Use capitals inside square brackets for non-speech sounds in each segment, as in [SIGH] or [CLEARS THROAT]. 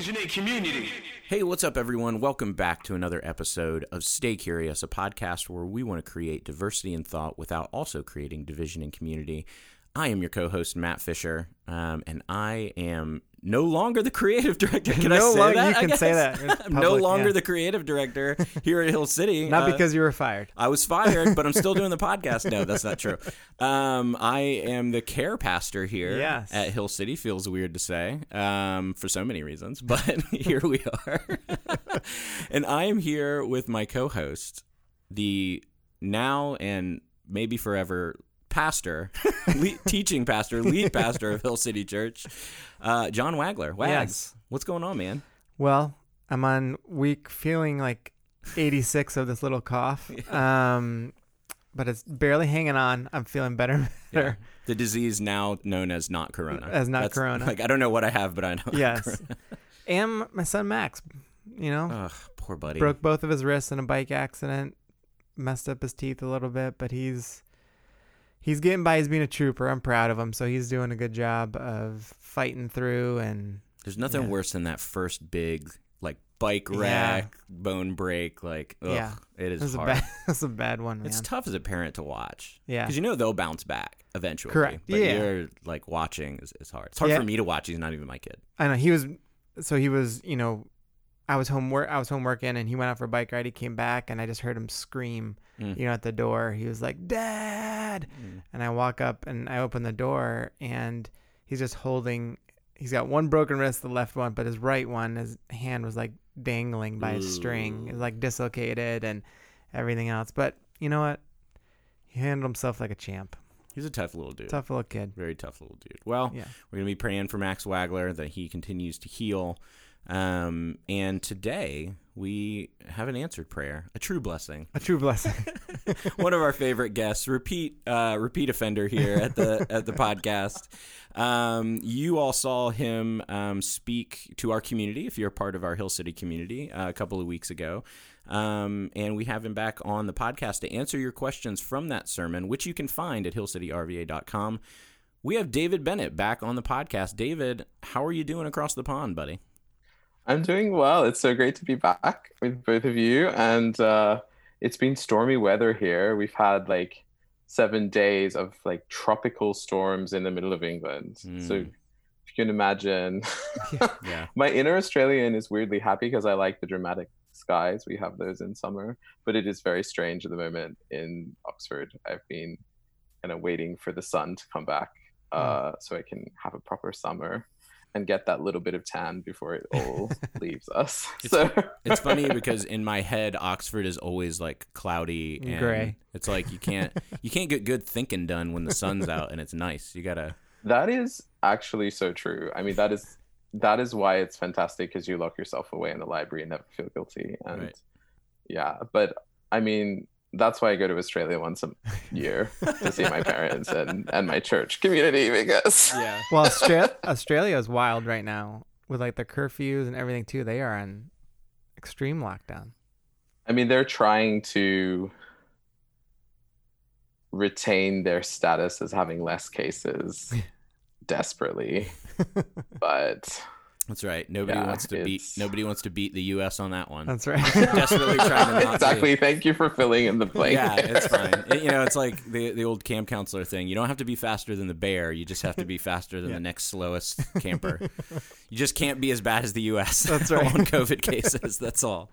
Community. Hey, what's up, everyone? Welcome back to another episode of Stay Curious, a podcast where we want to create diversity in thought without also creating division in community. I am your co host, Matt Fisher, um, and I am no longer the creative director. Can I say that? you I can say that. [LAUGHS] No longer yeah. the creative director here at Hill City. [LAUGHS] Not Uh, because you were fired. I was fired, but I'm still [LAUGHS] doing the podcast. No, that's not true. Um, I am the care pastor here Yes. at Hill City. Feels weird to say um, for so many reasons, but here we are. and I am here with my co-host, the now and maybe forever pastor, lead, [LAUGHS] teaching pastor, lead pastor of Hill City Church, uh, John Wagler. Wags, Yes. what's going on, man? Well, I'm on week feeling like 86 of this little cough. [LAUGHS] Um, but it's barely hanging on. I'm feeling better. better. The disease now known as not corona. As not corona. Like I don't know what I have, but I know. Yes. [LAUGHS] and my son Max, you know, Ugh, poor buddy. broke both of his wrists in a bike accident, messed up his teeth a little bit, but he's he's getting by. He's being a trooper. I'm proud of him. So he's doing a good job of fighting through and There's nothing Yeah. worse than that first big like bike Yeah. bone break. Like, ugh, Yeah. it is it's a hard. bad [LAUGHS] it's a bad one, man. It's tough as a parent to watch. Yeah. because you know they'll bounce back eventually. Correct. But Yeah. you're like watching is, is hard. It's hard Yeah. for me to watch. He's not even my kid. I know he was so he was, you know, I was home work I was home working and he went out for a bike ride. He came back and I just heard him scream, Mm. you know, at the door. He was like, "Dad!" Mm. And I walk up and I open the door and he's just holding he's got one broken wrist, the left one, but his right one, his hand was like dangling by a string. It was like dislocated and everything else. But you know what? He handled himself like a champ. He's a tough little dude. Tough little kid. Very tough little dude. Well, Yeah. we're gonna be praying for Max Wagler that he continues to heal. Um, and today we have an answered prayer, a true blessing. A true blessing. [LAUGHS] [LAUGHS] one of our favorite guests, repeat uh, repeat offender here at the at the podcast. Um, you all saw him um, speak to our community if you're a part of our Hill City community uh, a couple of weeks ago. Um, and we have him back on the podcast to answer your questions from that sermon, which you can find at hillcityrva.com. We have David Bennett back on the podcast. David, how are you doing across the pond, buddy? I'm doing well. It's so great to be back with both of you. And uh, it's been stormy weather here. We've had like seven days of like tropical storms in the middle of England. So Mm. if you can imagine, [LAUGHS] [LAUGHS] Yeah. my inner Australian is weirdly happy because I like the dramatic skies. We have those in summer, but it is very strange at the moment in Oxford. I've been kind of waiting for the sun to come back uh, so I can have a proper summer and get that little bit of tan before it all [LAUGHS] leaves us. It's- so It's funny [LAUGHS] because in my head, Oxford is always like cloudy and Gray. It's like you can't you can't get good thinking done when the sun's out and it's nice. You gotta that is actually so true. I mean, that is that is why it's fantastic because you lock yourself away in the library and never feel guilty. And Right. yeah, but I mean, that's why I go to Australia once a year to see my parents and, and my church community because yeah. [LAUGHS] Well, Austra- Australia is wild right now with like the curfews and everything too. They are on extreme lockdown. I mean, they're trying to retain their status as having less cases [LAUGHS] desperately, [LAUGHS] but That's right. Nobody Yeah, wants to beat nobody wants to beat the U.S. on that one. That's [LAUGHS] right. Desperately trying to [LAUGHS] not to- exactly. Thank you for filling in the blank. Yeah, it's fine. [LAUGHS] It- you know, it's like the the old camp counselor thing. You don't have to be faster than the bear. You just have to be faster than Yeah. the next slowest camper. you just can't be as bad as the U.S. That's right. on COVID cases. That's all.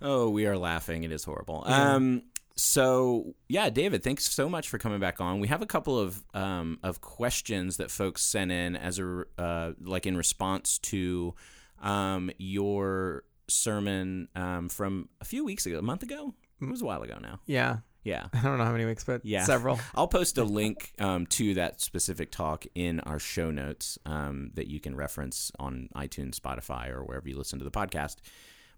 Oh, we are laughing. It is horrible. Yeah. Um. So yeah, David, thanks so much for coming back on. We have a couple of um of questions that folks sent in as a uh like in response to um your sermon um from a few weeks ago, a month ago. It was a while ago now. yeah. Yeah. [LAUGHS] I don't know how many weeks, but Yeah. several. [LAUGHS] I'll post a link [LAUGHS] um, to that specific talk in our show notes um, that you can reference on iTunes, Spotify, or wherever you listen to the podcast.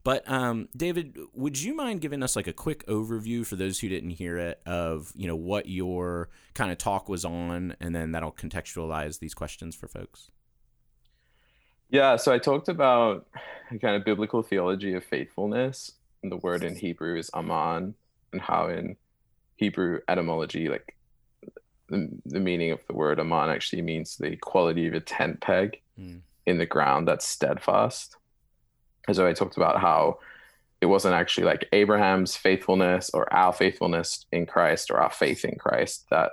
But um, David, would you mind giving us like a quick overview for those who didn't hear it of you know what your kind of talk was on, and then that'll contextualize these questions for folks. Yeah, so I talked about kind of biblical theology of faithfulness, and the word in Hebrew is aman, and how in Hebrew etymology, like the, the meaning of the word aman actually means the quality of a tent peg. Mm. in the ground that's steadfast. I talked about how it wasn't actually like Abraham's faithfulness or our faithfulness in Christ or our faith in Christ that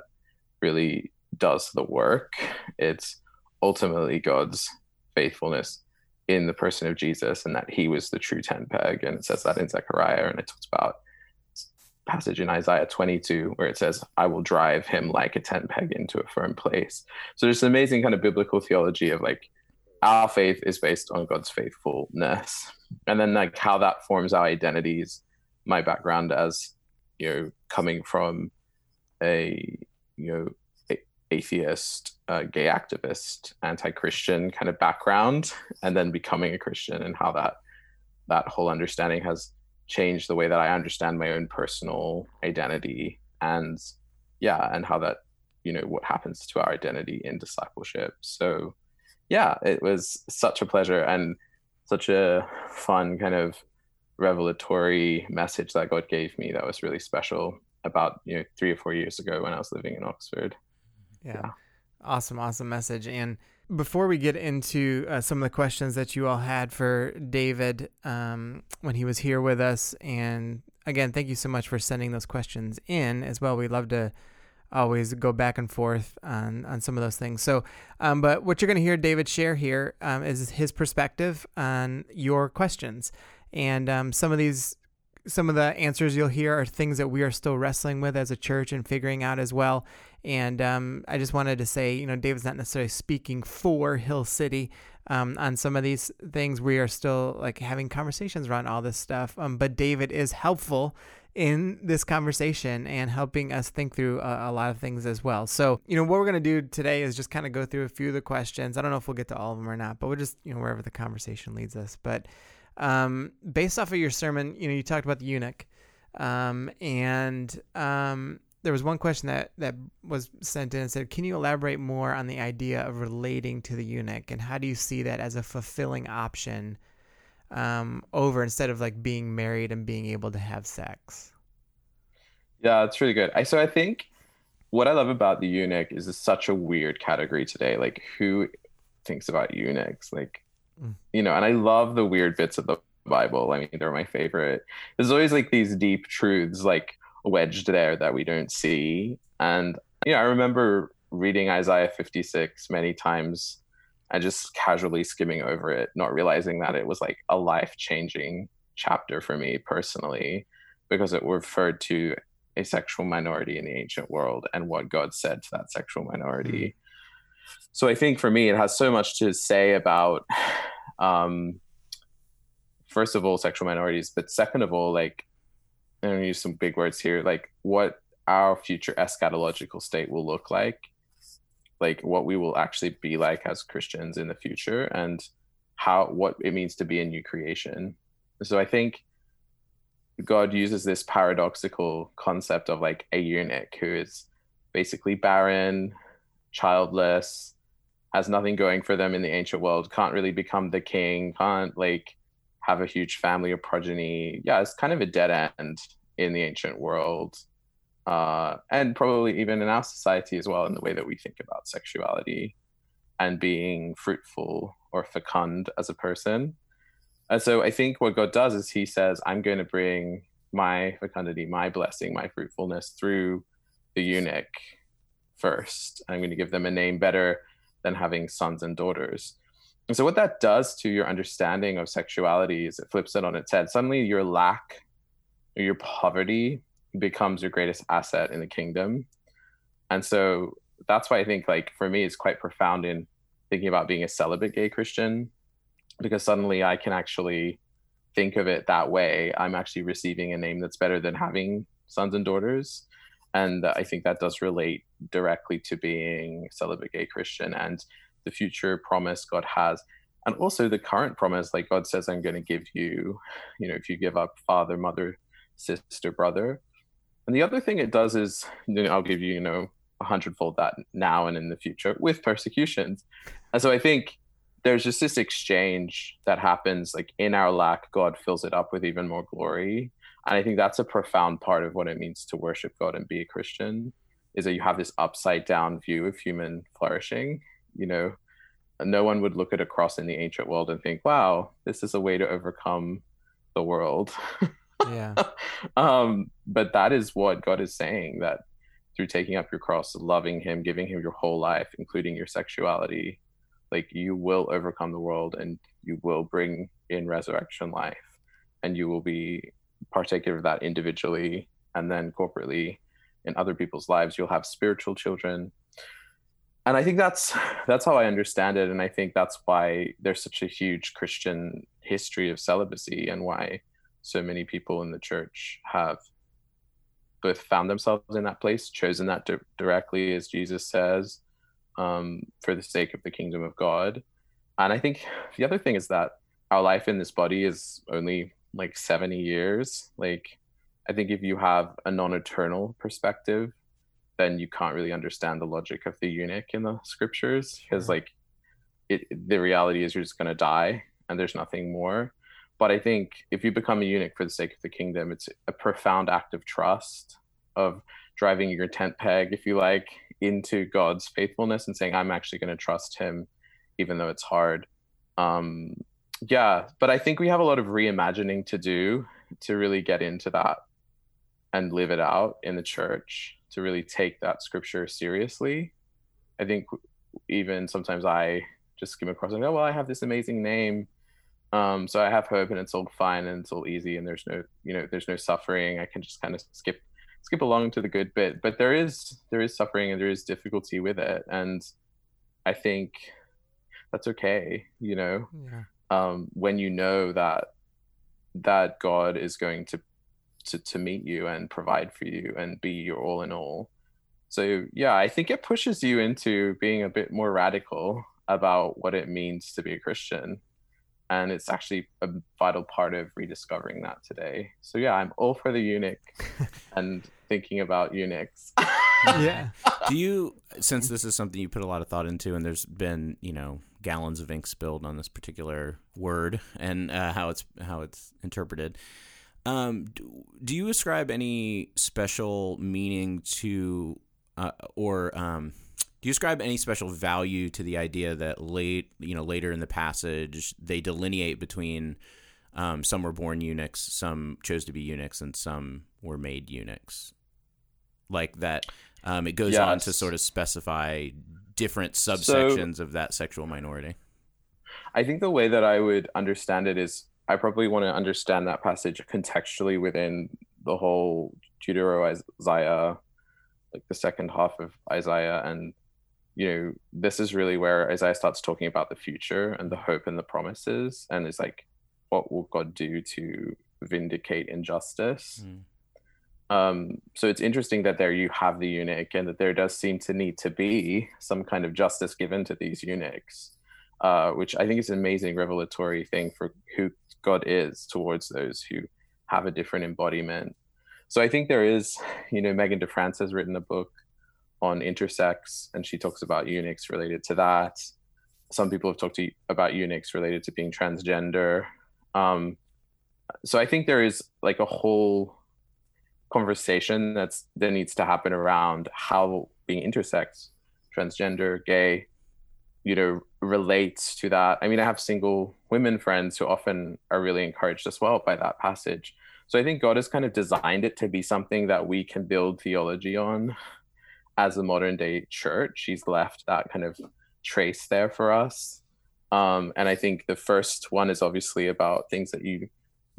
really does the work. It's ultimately God's faithfulness in the person of Jesus and that he was the true tent peg. And it says that in Zechariah. And it talks about passage in Isaiah 22 where it says, I will drive him like a tent peg into a firm place. So there's an amazing kind of biblical theology of like our faith is based on God's faithfulness. And then like how that forms our identities. My background as, you know, coming from a, you know, atheist, uh, gay activist, anti-Christian kind of background, and then becoming a Christian, and how that that whole understanding has changed the way that I understand my own personal identity, and yeah, and how that you know what happens to our identity in discipleship. So yeah, it was such a pleasure and such a fun kind of revelatory message that God gave me that was really special about you know three or four years ago when I was living in Oxford yeah. yeah. Awesome, awesome message. And before we get into uh, some of the questions that you all had for David um, when he was here with us, and again, thank you so much for sending those questions in as well. We love to always go back and forth on, on some of those things. So, um, but what you're going to hear David share here um, is his perspective on your questions. And um, some of these some of the answers you'll hear are things that we are still wrestling with as a church and figuring out as well. And um, I just wanted to say, you know, David's not necessarily speaking for Hill City um, on some of these things. We are still like having conversations around all this stuff. Um, but David is helpful in this conversation and helping us think through a, a, lot of things as well. So, you know, what we're going to do today is just kind of go through a few of the questions. I don't know if we'll get to all of them or not, but we'll just, you know, wherever the conversation leads us. But um, based off of your sermon, you know, you talked about the eunuch, um, and um, there was one question that that was sent in and said, "Can you elaborate more on the idea of relating to the eunuch, and how do you see that as a fulfilling option um, over instead of like being married and being able to have sex?" Yeah, it's really good. I so I think what I love about the eunuch is it's such a weird category today. Like, who thinks about eunuchs? Like, Mm. You know, and I love the weird bits of the Bible. I mean, they're my favorite. There's always like these deep truths like wedged there that we don't see. And you know, I remember reading Isaiah 56 many times and just casually skimming over it, not realizing that it was like a life-changing chapter for me personally because it referred to a sexual minority in the ancient world and what God said to that sexual minority. Mm so I think for me, it has so much to say about, um, first of all, sexual minorities, but second of all, like, I'm going to use some big words here, like what our future eschatological state will look like, like what we will actually be like as Christians in the future, and how what it means to be a new creation. So I think God uses this paradoxical concept of like a eunuch who is basically barren, childless, has nothing going for them in the ancient world, can't really become the king, can't like have a huge family or progeny. Yeah, it's kind of a dead end in the ancient world. Uh, and probably even in our society as well, in the way that we think about sexuality and being fruitful or fecund as a person. And so I think what God does is He says, I'm going to bring my fecundity, my blessing, my fruitfulness through the eunuch first. I'm going to give them a name better than having sons and daughters. And so, what that does to your understanding of sexuality is it flips it on its head. Suddenly, your lack, or your poverty becomes your greatest asset in the kingdom. And so, that's why I think, like, for me, it's quite profound in thinking about being a celibate gay Christian, because suddenly I can actually think of it that way. I'm actually receiving a name that's better than having sons and daughters and I think that does relate directly to being celibate gay Christian and the future promise God has, and also the current promise, like God says, "I'm going to give you, you know, if you give up father, mother, sister, brother." And the other thing it does is, you know, I'll give you, you know, a hundredfold that now and in the future with persecutions. And so I think there's just this exchange that happens, like in our lack, God fills it up with even more glory and I think that's a profound part of what it means to worship God and be a Christian is that you have this upside down view of human flourishing. You know, no one would look at a cross in the ancient world and think, wow, this is a way to overcome the world. [LAUGHS] Yeah. [LAUGHS] um, but that is what God is saying that through taking up your cross, loving Him, giving Him your whole life, including your sexuality, like you will overcome the world and you will bring in resurrection life and you will be partaker of that individually and then corporately in other people's lives. You'll have spiritual children. And I think that's that's how I understand it. And I think that's why there's such a huge Christian history of celibacy and why so many people in the church have both found themselves in that place, chosen that di- directly, as Jesus says, um, for the sake of the kingdom of God. And I think [LAUGHS] the other thing is that our life in this body is only like 70 years. Like, I think if you have a non eternal perspective, then you can't really understand the logic of the eunuch in the scriptures because, Sure. like, it, the reality is you're just going to die and there's nothing more. But I think if you become a eunuch for the sake of the kingdom, it's a profound act of trust, of driving your tent peg, if you like, into God's faithfulness and saying, I'm actually going to trust him, even though it's hard. Um, yeah, but I think we have a lot of reimagining to do to really get into that and live it out in the church, to really take that scripture seriously. I think even sometimes I just skim across and go, well, I have this amazing name. Um, so I have hope and it's all fine and it's all easy and there's no, you know, there's no suffering. I can just kind of skip skip along to the good bit. But there is there is suffering and there is difficulty with it. And I think that's okay, you know, Yeah. um, when you know that that God is going to, to to meet you and provide for you and be your all in all. So yeah, I think it pushes you into being a bit more radical about what it means to be a Christian. And it's actually a vital part of rediscovering that today. So yeah, I'm all for the eunuch [LAUGHS] and thinking about eunuchs. [LAUGHS] Yeah. Do you, since this is something you put a lot of thought into, and there's been, you know, gallons of ink spilled on this particular word and uh, how it's how it's interpreted. Um, do, do you ascribe any special meaning to, uh, or um, do you ascribe any special value to the idea that late, you know, later in the passage they delineate between um, some were born eunuchs, some chose to be eunuchs, and some were made eunuchs? Like that, um, it goes on to sort of specify different subsections of that sexual minority. I think the way that I would understand it is I probably want to understand that passage contextually within the whole Deutero Isaiah, like the second half of Isaiah. And, you know, this is really where Isaiah starts talking about the future and the hope and the promises. And it's like, what will God do to vindicate injustice? Mm. Um, so it's interesting that there you have the eunuch and that there does seem to need to be some kind of justice given to these eunuchs, uh, which I think is an amazing revelatory thing for who God is towards those who have a different embodiment. So I think there is, you know, Megan DeFranza has written a book on intersex and she talks about eunuchs related to that. Some people have talked to, about eunuchs related to being transgender. Um, so I think there is like a whole conversation that's that needs to happen around how being intersex, transgender, gay, you know, relates to that. I mean, I have single women friends who often are really encouraged as well by that passage. So I think God has kind of designed it to be something that we can build theology on as a modern day church. He's left that kind of trace there for us. Um, and I think the first one is obviously about things that you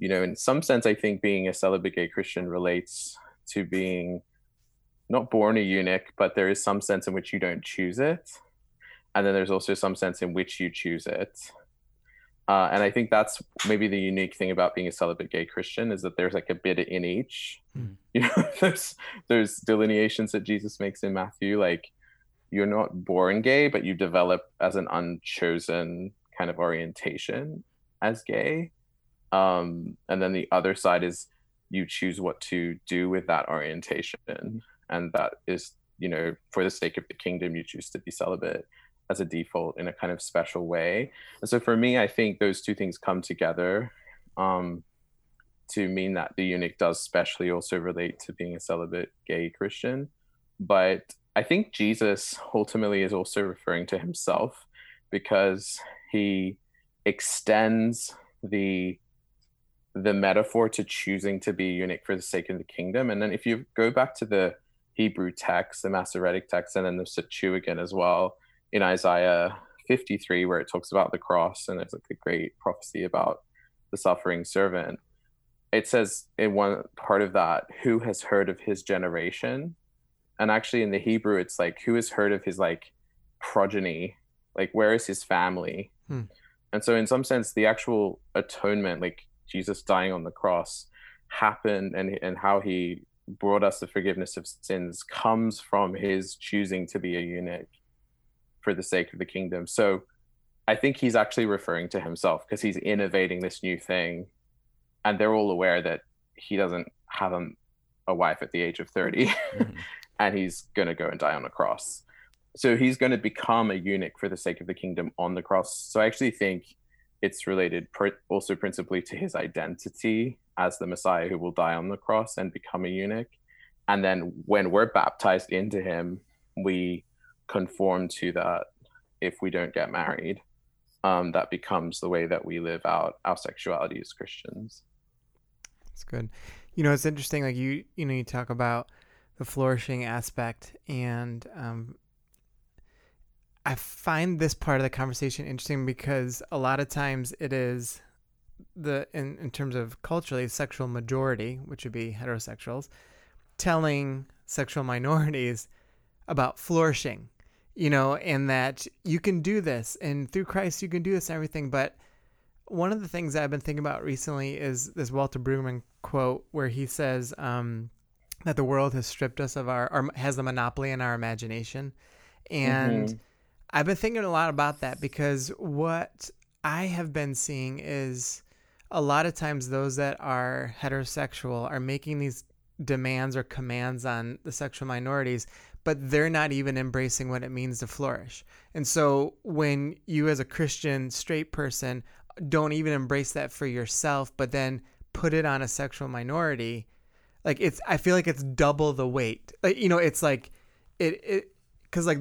you know, in some sense, I think being a celibate gay Christian relates to being not born a eunuch, but there is some sense in which you don't choose it. And then there's also some sense in which you choose it. Uh, and I think that's maybe the unique thing about being a celibate gay Christian is that there's like a bit in each. Hmm. [LAUGHS] You know, there's there's delineations that Jesus makes in Matthew, like you're not born gay, but you develop as an unchosen kind of orientation as gay um, and then the other side is you choose what to do with that orientation and that is you know for the sake of the kingdom you choose to be celibate as a default in a kind of special way and so for me i think those two things come together um, to mean that the eunuch does specially also relate to being a celibate gay christian but i think jesus ultimately is also referring to himself because he extends the the metaphor to choosing to be eunuch for the sake of the kingdom. And then if you go back to the Hebrew text, the Masoretic text, and then the Septuagint as well in Isaiah 53, where it talks about the cross and it's like a great prophecy about the suffering servant. It says in one part of that, who has heard of his generation? And actually in the Hebrew, it's like, who has heard of his like progeny? Like, where is his family? Hmm. And so, in some sense, the actual atonement, like Jesus dying on the cross, happened and, and how he brought us the forgiveness of sins comes from his choosing to be a eunuch for the sake of the kingdom. So I think he's actually referring to himself because he's innovating this new thing. And they're all aware that he doesn't have a, a wife at the age of 30 [LAUGHS] Mhm. and he's going to go and die on a cross. So he's going to become a eunuch for the sake of the kingdom on the cross. So I actually think it's related pr- also principally to his identity as the Messiah who will die on the cross and become a eunuch. And then when we're baptized into him, we conform to that if we don't get married. Um, that becomes the way that we live out our sexuality as Christians. That's good. You know, it's interesting. Like you, you know, you talk about the flourishing aspect, and um, I find this part of the conversation interesting because a lot of times it is the in in terms of culturally sexual majority, which would be heterosexuals, telling sexual minorities about flourishing. You know, and that you can do this, and through Christ you can do this and everything, but one of the things that I've been thinking about recently is this Walter Brueggemann quote where he says um, that the world has stripped us of our, or has a monopoly in our imagination. And Mhm. I've been thinking a lot about that because what I have been seeing is a lot of times those that are heterosexual are making these demands or commands on the sexual minorities, but they're not even embracing what it means to flourish. And so when you, as a Christian straight person, don't even embrace that for yourself, but then put it on a sexual minority, like it's, I feel like it's double the weight. Like, you know, it's like, it, it, cause like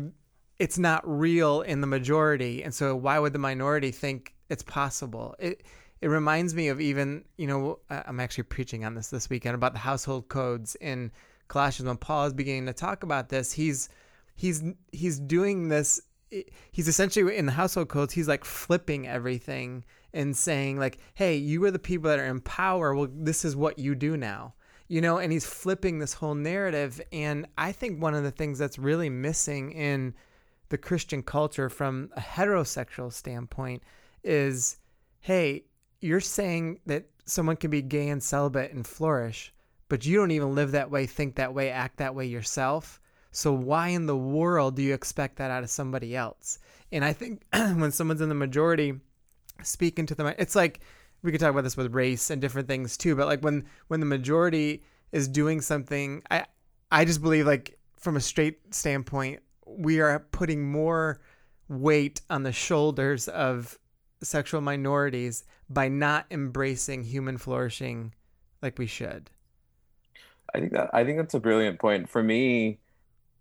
it's not real in the majority. And so why would the minority think it's possible? It, it reminds me of even, you know, I'm actually preaching on this this weekend about the household codes in Colossians. When Paul is beginning to talk about this, he's, he's, he's doing this. He's essentially in the household codes, he's like flipping everything and saying like, "Hey, you are the people that are in power. Well, this is what you do now." You know, and he's flipping this whole narrative and I think one of the things that's really missing in the Christian culture from a heterosexual standpoint is, "Hey, you're saying that someone can be gay and celibate and flourish, but you don't even live that way, think that way, act that way yourself." So why in the world do you expect that out of somebody else? And I think [CLEARS THROAT] when someone's in the majority, speaking to them it's like we could talk about this with race and different things too but like when when the majority is doing something i i just believe like from a straight standpoint we are putting more weight on the shoulders of sexual minorities by not embracing human flourishing like we should I think that I think that's a brilliant point. For me,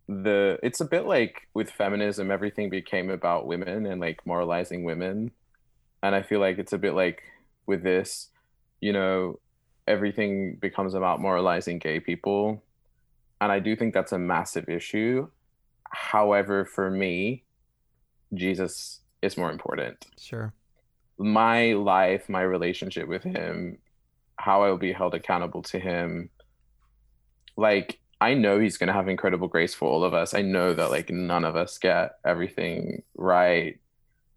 the it's a bit like with feminism, everything became about women and like moralizing women. And I feel like it's a bit like with this, you know, everything becomes about moralizing gay people. And I do think that's a massive issue. However, for me, Jesus is more important sure my life, my relationship with him, how I will be held accountable to him. Like, I know he's going to have incredible grace for all of us. I know that, like, none of us get everything right.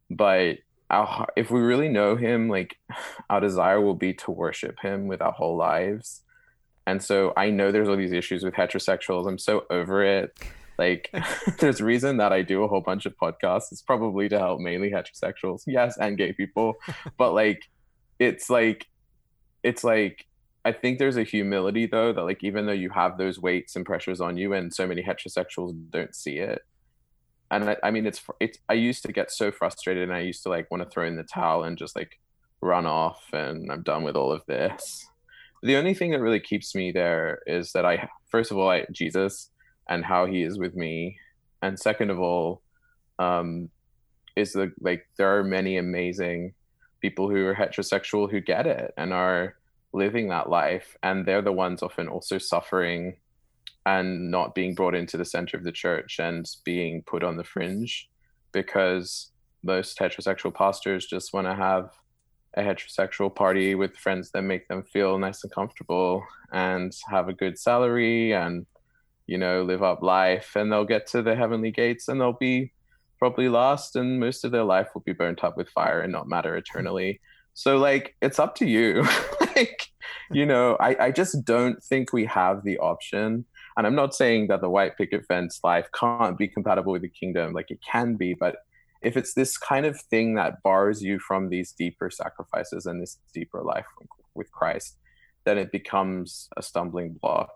But our, if we really know him, like, [SIGHS] our desire will be to worship him with our whole lives. And so I know there's all these issues with heterosexuals. I'm so over it. Like, [LAUGHS] [LAUGHS] there's a reason that I do a whole bunch of podcasts. It's probably to help mainly heterosexuals, yes, and gay people. [LAUGHS] But like, it's like, it's like, I think there's a humility though that like even though you have those weights and pressures on you, and so many heterosexuals don't see it. And I, I mean, it's it's. I used to get so frustrated, and I used to like want to throw in the towel and just like run off, and I'm done with all of this. The only thing that really keeps me there is that I, first of all, I Jesus and how he is with me and second of all um is the like there are many amazing people who are heterosexual who get it and are living that life and they're the ones often also suffering and not being brought into the center of the church and being put on the fringe because most heterosexual pastors just want to have a heterosexual party with friends that make them feel nice and comfortable and have a good salary and you know live up life. And they'll get to the heavenly gates and they'll be probably lost and most of their life will be burnt up with fire and not matter eternally. So like it's up to you [LAUGHS] like you know I, I just don't think we have the option. And i'm not saying that the white picket fence life can't be compatible with the kingdom like it can be but if it's this kind of thing that bars you from these deeper sacrifices and this deeper life with christ then it becomes a stumbling block.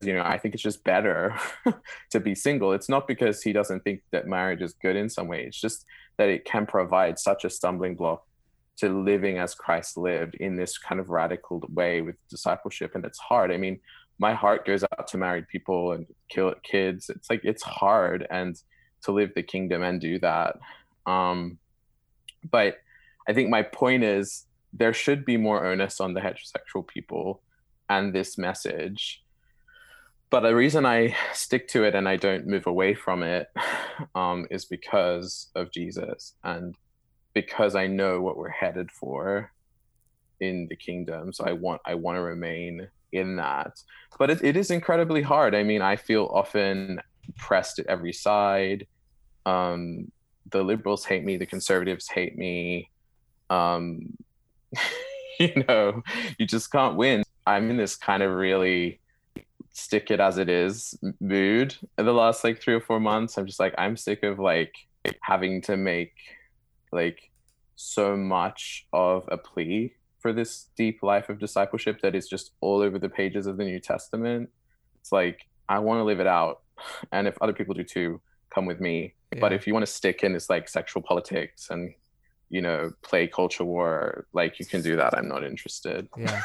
You know i think it's just better [LAUGHS] to be single. It's not because he doesn't think that marriage is good in some way. It's just that it can provide such a stumbling block to living as christ lived in this kind of radical way with discipleship and it's hard. I mean my heart goes out to married people and kids. It's like it's hard and to live the kingdom and do that. Um but i think my point is there should be more onus on the heterosexual people and this message. But the reason I stick to it and I don't move away from it [SIGHS] um, is because of Jesus and because I know what we're headed for in the kingdom. So I want I want to remain in that. But it, it is incredibly hard. I mean, I feel often pressed at every side. Um, the liberals hate me. The conservatives hate me. Um, [LAUGHS] you know, you just can't win. I'm in this kind of really stick it as it is mood in the last like three or four months. I'm just like, I'm sick of like having to make like so much of a plea for this deep life of discipleship that is just all over the pages of the New Testament. It's like, I want to live it out. And if other people do too, come with me. Yeah. But if you want to stick in this like sexual politics and, you know, play culture war, like you can do that. I'm not interested. Yeah.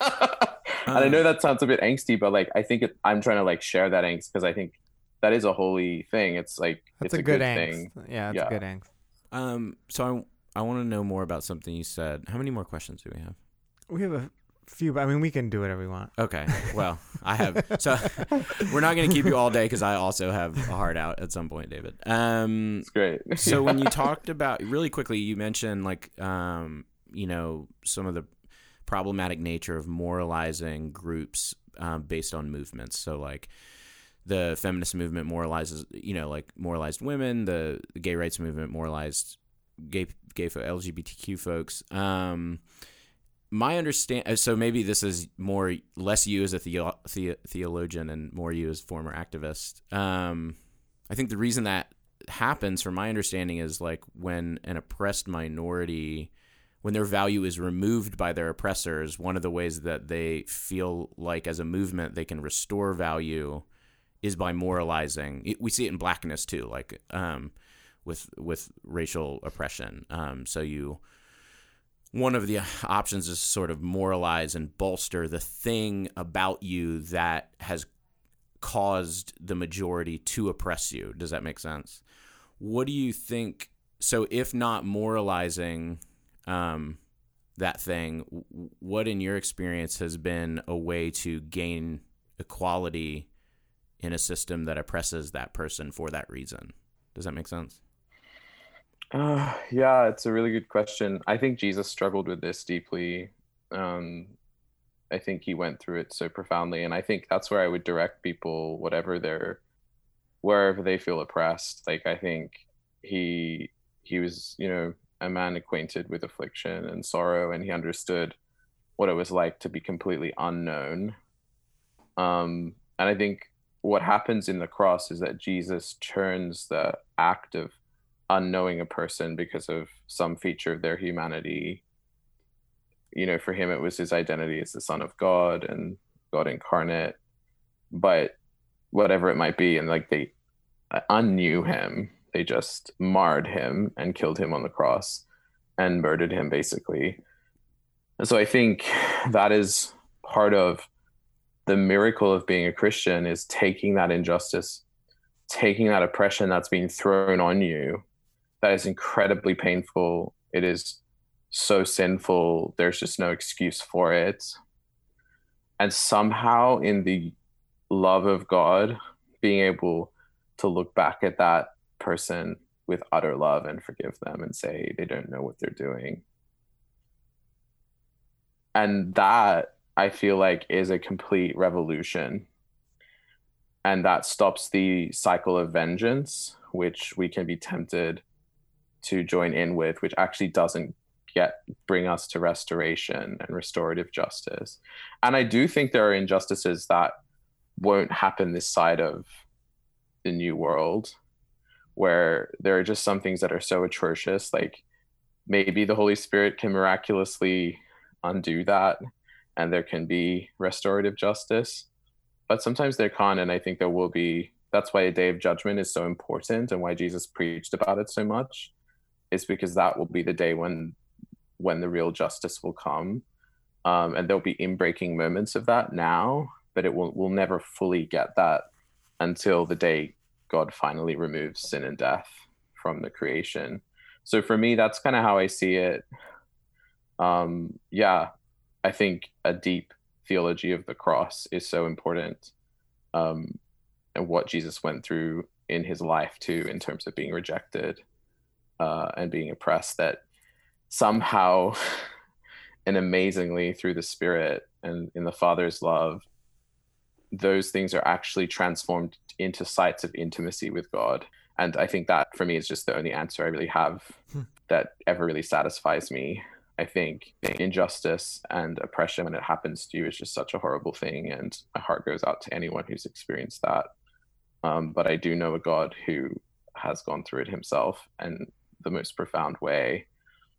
[LAUGHS] and I know that sounds a bit angsty, but like I think it, I'm trying to like share that angst because I think that is a holy thing. It's like that's it's a, good, good angst. thing. Yeah, it's Yeah. a good angst. Um, so I I want to know more about something you said. How many more questions do we have? We have a few, but I mean, we can do whatever we want. Okay. Well, I have. [LAUGHS] So we're not going to keep you all day because I also have a heart out at some point, David. Um, It's great. so [LAUGHS] when you talked about really quickly, you mentioned like um, you know some of the problematic nature of moralizing groups um, based on movements. So like the feminist movement moralizes, you know, like moralized women. The, the gay rights movement moralized gay gay LGBTQ folks. Um, my understand so maybe this is more less you as a theo- the- theologian and more you as former activist. Um, I think the reason that happens, from my understanding, is like when an oppressed minority, when their value is removed by their oppressors, one of the ways that they feel like as a movement they can restore value is by moralizing. We see it in blackness too, like um, with with racial oppression. Um, so you one of the options is sort of moralize and bolster the thing about you that has caused the majority to oppress you. Does that make sense? What do you think? So, if not moralizing um, that thing, what in your experience has been a way to gain equality in a system that oppresses that person for that reason? Does that make sense? Uh, yeah, it's a really good question. I think Jesus struggled with this deeply. Um, I think he went through it so profoundly, and I think that's where I would direct people, whatever they're, wherever they feel oppressed. Like I think he he was, you know, a man acquainted with affliction and sorrow, and he understood what it was like to be completely unknown. Um, and I think what happens in the cross is that Jesus turns the act of unknowing a person because of some feature of their humanity. You know, for him, it was his identity as the Son of God and God incarnate. But whatever it might be, and like they uh, unknew him, they just marred him and killed him on the cross and murdered him, basically. And so I think that is part of the miracle of being a Christian is taking that injustice taking that oppression that's being thrown on you that is incredibly painful. It is so sinful. There's just no excuse for it. And somehow in the love of god being able to look back at that person with utter love and forgive them and say they don't know what they're doing. And that i feel like is a complete revolution. And that stops the cycle of vengeance which we can be tempted to join in with which actually doesn't get bring us to restoration and restorative justice. And i do think there are injustices that won't happen this side of the new world where there are just some things that are so atrocious like maybe the holy spirit can miraculously undo that and there can be restorative justice but sometimes there can't and i think there will be that's why a day of judgment is so important and why jesus preached about it so much is because that will be the day when when the real justice will come. Um, and there'll be in-breaking moments of that now but it will we'll never fully get that until the day god finally removes sin and death from the creation. So for me that's kind of how i see it. Um, yeah i think a deep theology of the cross is so important um, and what jesus went through in his life too in terms of being rejected uh, and being oppressed that somehow [LAUGHS] and amazingly through the spirit and in the father's love those things are actually transformed into sites of intimacy with god and i think that for me is just the only answer i really have Hmm. that ever really satisfies me i think injustice and oppression when it happens to you is just such a horrible thing and my heart goes out to anyone who's experienced that um, but i do know a god who has gone through it himself and the most profound way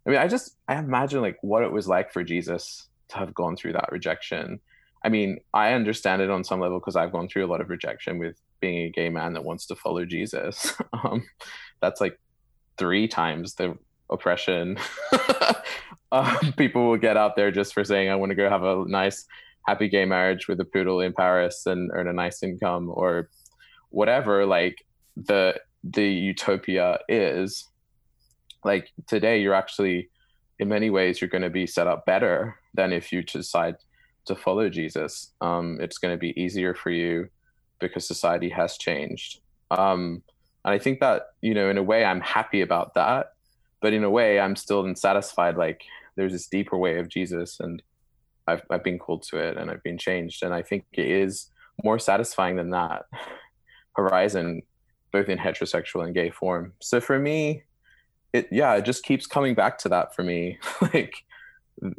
I mean, I just I imagine like what it was like for Jesus to have gone through that rejection. I mean, I understand it on some level because I've gone through a lot of rejection with being a gay man that wants to follow Jesus. [LAUGHS] um, that's like three times the oppression. Uh, [LAUGHS] people will get out there just for saying I want to go have a nice, happy gay marriage with a poodle in Paris and earn a nice income or whatever. Like the the utopia is. Like today you're actually in many ways you're going to be set up better than if you decide to follow jesus. Um, it's going to be easier for you because society has changed. Um, and i think that you know in a way i'm happy about that but in a way i'm still unsatisfied like there's this deeper way of jesus and I've, I've been called to it and i've been changed and i think it is more satisfying than that [LAUGHS] horizon both in heterosexual and gay form so for me it yeah it just keeps coming back to that for me [LAUGHS] like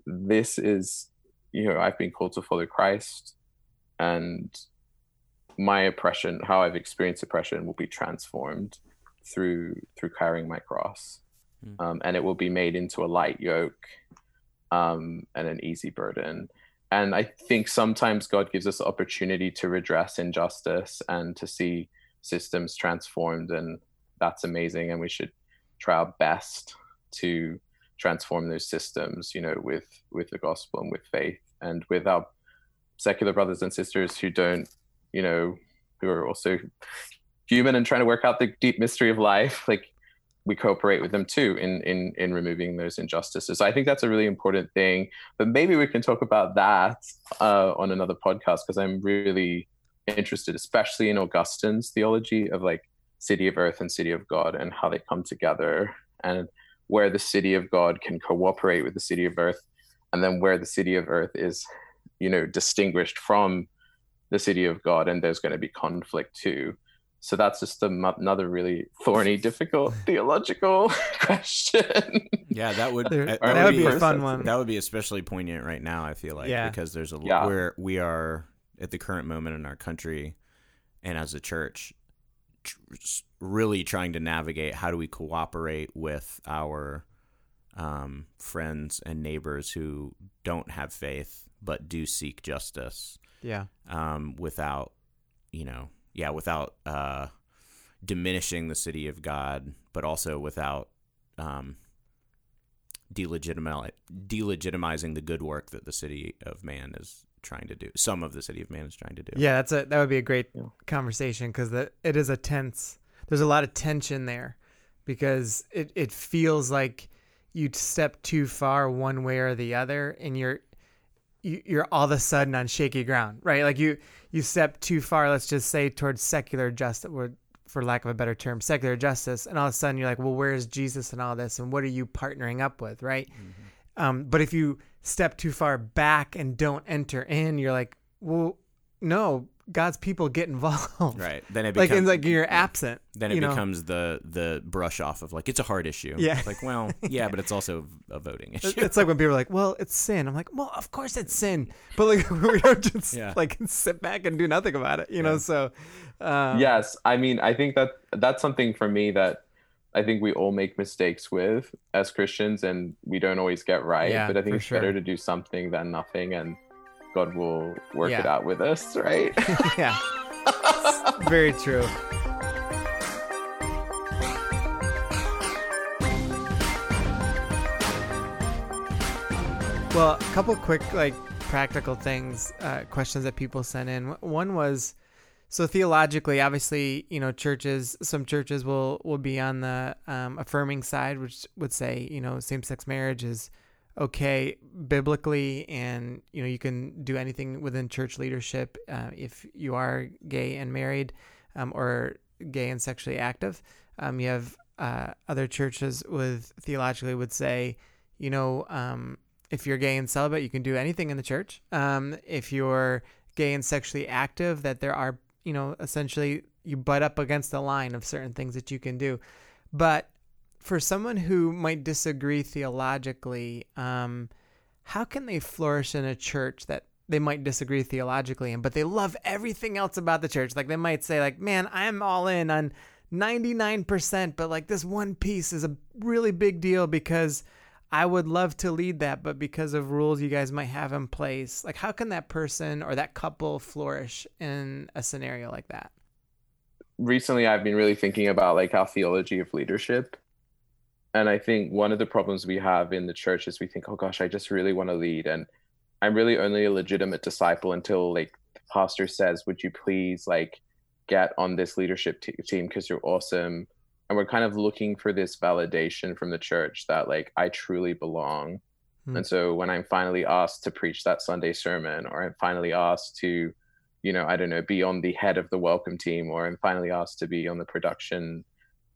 this is you know i've been called to follow christ and my oppression how i've experienced oppression will be transformed through through carrying my cross. Um, and it will be made into a light yoke um, and an easy burden. And i think sometimes god gives us opportunity to redress injustice and to see systems transformed and that's amazing and we should try our best to transform those systems you know with with the gospel and with faith and with our secular brothers and sisters who don't you know who are also human and trying to work out the deep mystery of life. [LAUGHS] Like we cooperate with them too in in in removing those injustices. I think that's a really important thing but maybe we can talk about that uh, on another podcast because i'm really interested especially in augustine's theology of like city of earth and city of god and how they come together and where the city of god can cooperate with the city of earth and then where the city of earth is you know distinguished from the city of god and there's going to be conflict too so that's just a, another really thorny [LAUGHS] difficult theological [LAUGHS] question Yeah, that would There- that, that that would be a fun one. that would be especially poignant right now. I feel like Yeah. because there's a Yeah. where we are at the current moment in our country, and as a church, tr- really trying to navigate how do we cooperate with our um, friends and neighbors who don't have faith but do seek justice Yeah. um, without, you know, yeah, without uh, diminishing the city of God, but also without um, delegitimi- delegitimizing the good work that the city of man is trying to do. Some of the City of Man is trying to do. Yeah, that's a that would be a great Yeah. conversation because it is a tense. There's a lot of tension there because it it feels like you step too far one way or the other, and you're you, you're all of a sudden on shaky ground, right? Like you you step too far. Let's just say towards secular justice, for lack of a better term, secular justice, and all of a sudden you're like, well, where's Jesus and all this, and what are you partnering up with, right? Um, but if you step too far back and don't enter in, you're like, well, no, God's people get involved. Right. Then it becomes [LAUGHS] Like, becomes in, like you're absent. then it you know? becomes the the brush off of like it's a hard issue. Yeah. It's like well, [LAUGHS] yeah, but it's also a voting issue. It's like when people are like, "Well, it's sin." I'm like, "Well, of course it's sin," but like [LAUGHS] we don't just Yeah. like sit back and do nothing about it, you know. So, um, yes i mean i think that that's something for me that i think we all make mistakes with as christians and we don't always get right Yeah, but i think it's sure. better to do something than nothing and god will work it out with us right [LAUGHS] [LAUGHS] yeah, very true. Well, a couple quick like practical things, uh, questions that people sent in. One was, so theologically, obviously, you know, churches, some churches will will be on the um, affirming side, which would say, you know, same sex marriage is okay biblically, and you know, you can do anything within church leadership uh, if you are gay and married, um, or gay and sexually active. Um, you have uh, other churches with theologically would say, you know, um, if you're gay and celibate, you can do anything in the church. Um, if you're gay and sexually active, that there are, you know, essentially you butt up against the line of certain things that you can do. But for someone who might disagree theologically, um, how can they flourish in a church that they might disagree theologically in, but they love everything else about the church? Like they might say, like, man, I'm all in on 99%, but like this one piece is a really big deal because I would love to lead that, but because of rules you guys might have in place, like how can that person or that couple flourish in a scenario like that? recently I've been really thinking about like our theology of leadership. And I think one of the problems we have in the church is we think, oh gosh, I just really want to lead. And I'm really only a legitimate disciple until like the pastor says, would you please like get on this leadership t- team because you're awesome. And we're kind of looking for this validation from the church that like I truly belong. Hmm. And so when I'm finally asked to preach that Sunday sermon, or I'm finally asked to you know, I don't know, be on the head of the welcome team, or I'm finally asked to be on the production,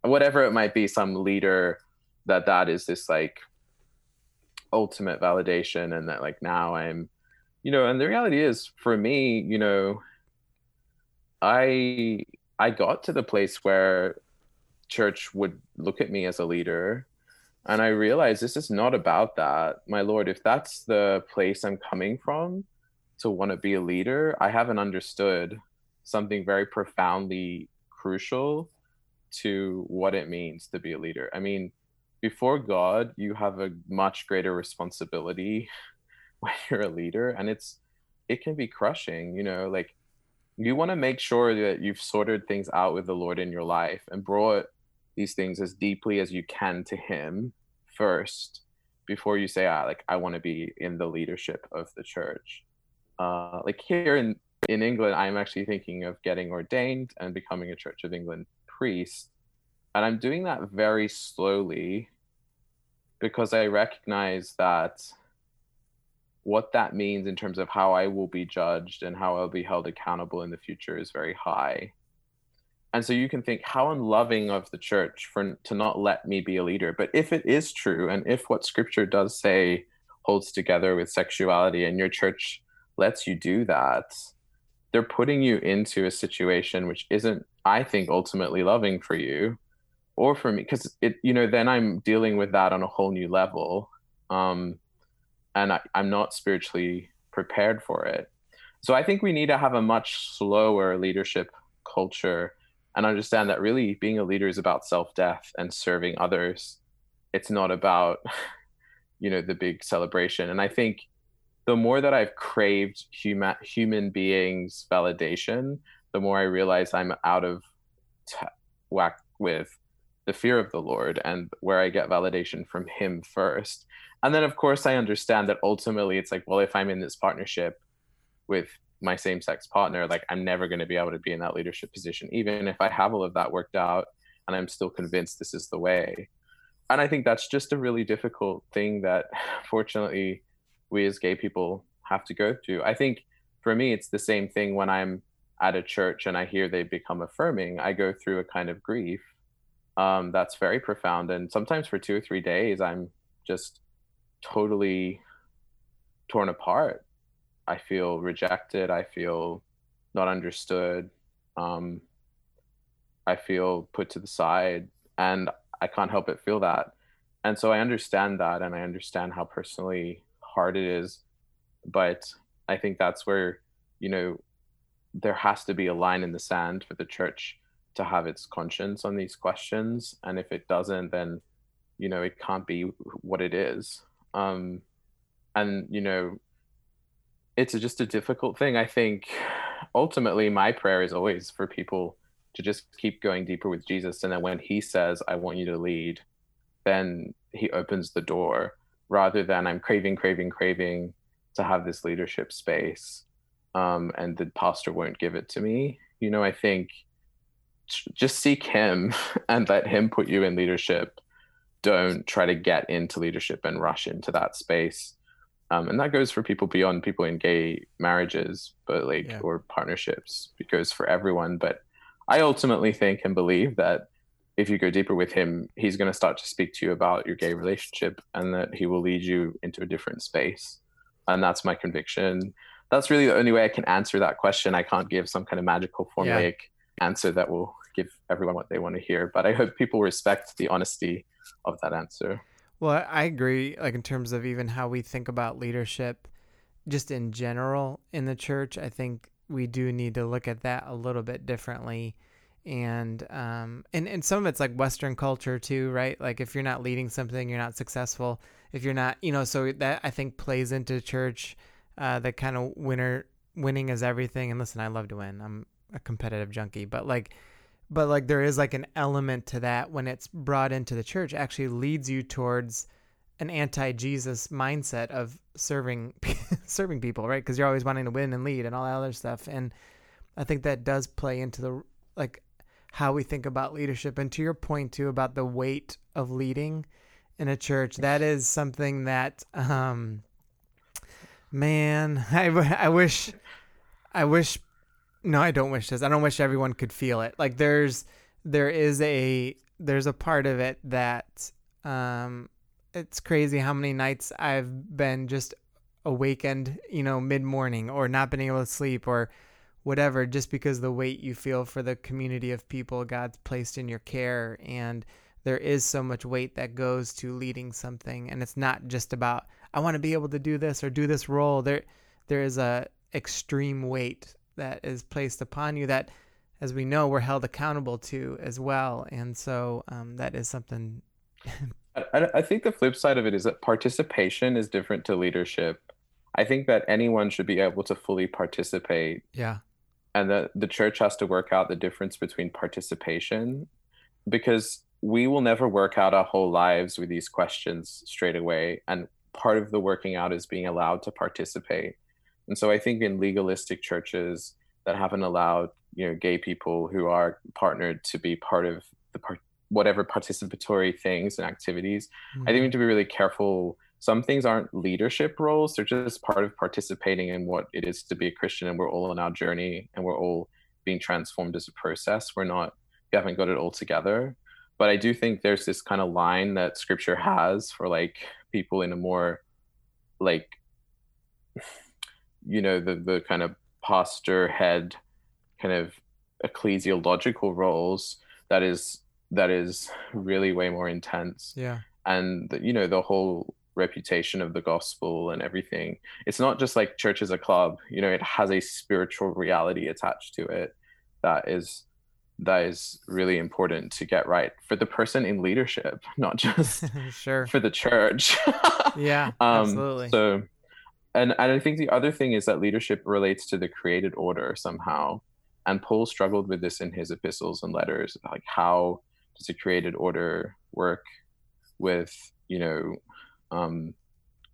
whatever it might be, some leader that that is this like ultimate validation, and that like now I'm, you know, and the reality is for me, you know, I I got to the place where church would look at me as a leader and I realized this is not about that. My Lord, if that's the place I'm coming from, to want to be a leader, I haven't understood something very profoundly crucial to what it means to be a leader. I mean, before God, you have a much greater responsibility [LAUGHS] when you're a leader, and it's it can be crushing, you know, like you want to make sure that you've sorted things out with the Lord in your life and brought these things as deeply as you can to him first before you say ah like I want to be in the leadership of the church. Uh, like here in in England, I'm actually thinking of getting ordained and becoming a Church of England priest, and I'm doing that very slowly because I recognize that what that means in terms of how I will be judged and how I'll be held accountable in the future is very high. And so you can think how unloving of the church for to not let me be a leader. But if it is true, and if what Scripture does say holds together with sexuality, and your church lets you do that, they're putting you into a situation which isn't, I think, ultimately loving for you or for me. Because it, you know, then I'm dealing with that on a whole new level. Um, and I, I'm not spiritually prepared for it. So I think we need to have a much slower leadership culture and understand that really being a leader is about self-death and serving others. It's not about, [LAUGHS] you know, the big celebration. And I think the more that I've craved human human beings validation, the more I realize I'm out of t- whack with the fear of the Lord and where I get validation from Him first. And then, of course, I understand that ultimately it's like, well, if I'm in this partnership with my same-sex partner like i'm never going to be able to be in that leadership position even if i have all of that worked out and i'm still convinced this is the way. And i think that's just a really difficult thing that [SIGHS] fortunately we as gay people have to go through. I think for me it's the same thing when i'm at a church and i hear they become affirming i go through a kind of grief um, that's very profound. And sometimes for two or three days i'm just totally torn apart. I feel rejected. I feel not understood. Um, i feel put to the side and i can't help but feel that. And so i understand that and i understand how personally hard it is but i think that's where you know there has to be a line in the sand for the church to have its conscience on these questions and if it doesn't then you know it can't be what it is. Um and you know it's just a difficult thing. I think ultimately my prayer is always for people to just keep going deeper with jesus and then when he says i want you to lead then he opens the door rather than i'm craving craving craving to have this leadership space um, and the pastor won't give it to me. You know i think just seek him [LAUGHS] and let him put you in leadership. Don't try to get into leadership and rush into that space. Um, and that goes for people beyond people in gay marriages but like Yeah. or partnerships. It goes for everyone. But i ultimately think and believe that if you go deeper with him he's going to start to speak to you about your gay relationship and that he will lead you into a different space. And that's my conviction. That's really the only way i can answer that question. I can't give some kind of magical formulaic answer that will give everyone what they want to hear but i hope people respect the honesty of that answer Well, I agree. Like in terms of even how we think about leadership, just in general in the church, I think we do need to look at that a little bit differently. And um, and and some of it's like Western culture too, right? Like if you're not leading something, you're not successful. If you're not, you know, so that I think plays into church. Uh, the kind of winner winning is everything. And listen, I love to win. I'm a competitive junkie, but like but like there is like an element to that when it's brought into the church actually leads you towards an anti-jesus mindset of serving [LAUGHS] serving people right? Because you're always wanting to win and lead and all that other stuff. And i think that does play into the like how we think about leadership. And to your point too about the weight of leading in a church that is something that um man [LAUGHS] I wish i wish no i don't wish this. I don't wish everyone could feel it. Like there's there is a there's a part of it that um it's crazy how many nights i've been just awakened you know mid-morning or not been able to sleep or whatever just because the weight you feel for the community of people god's placed in your care. And there is so much weight that goes to leading something. And it's not just about i want to be able to do this or do this role. There there is a extreme weight that is placed upon you that as we know we're held accountable to as well. And so um, that is something [LAUGHS] I, I think the flip side of it is that participation is different to leadership. I think that anyone should be able to fully participate. Yeah. And that the church has to work out the difference between participation because we will never work out our whole lives with these questions straight away. And part of the working out is being allowed to participate and so i think in legalistic churches that haven't allowed you know gay people who are partnered to be part of the part whatever participatory things and activities i think we mm-hmm. need to be really careful. Some things aren't leadership roles they're just part of participating in what it is to be a christian and we're all on our journey and we're all being transformed as a process. We're not we haven't got it all together. But i do think there's this kind of line that scripture has for like people in a more like you know the the kind of pastor head kind of ecclesiological roles that is that is really way more intense. Yeah. And the, you know the whole reputation of the gospel and everything. It's not just like church as a club you know it has a spiritual reality attached to it that is that is really important to get right for the person in leadership not just [LAUGHS] sure. for the church. [LAUGHS] Yeah um absolutely. so and and i think the other thing is that leadership relates to the created order somehow. And paul struggled with this in his epistles and letters like how does a created order work with you know um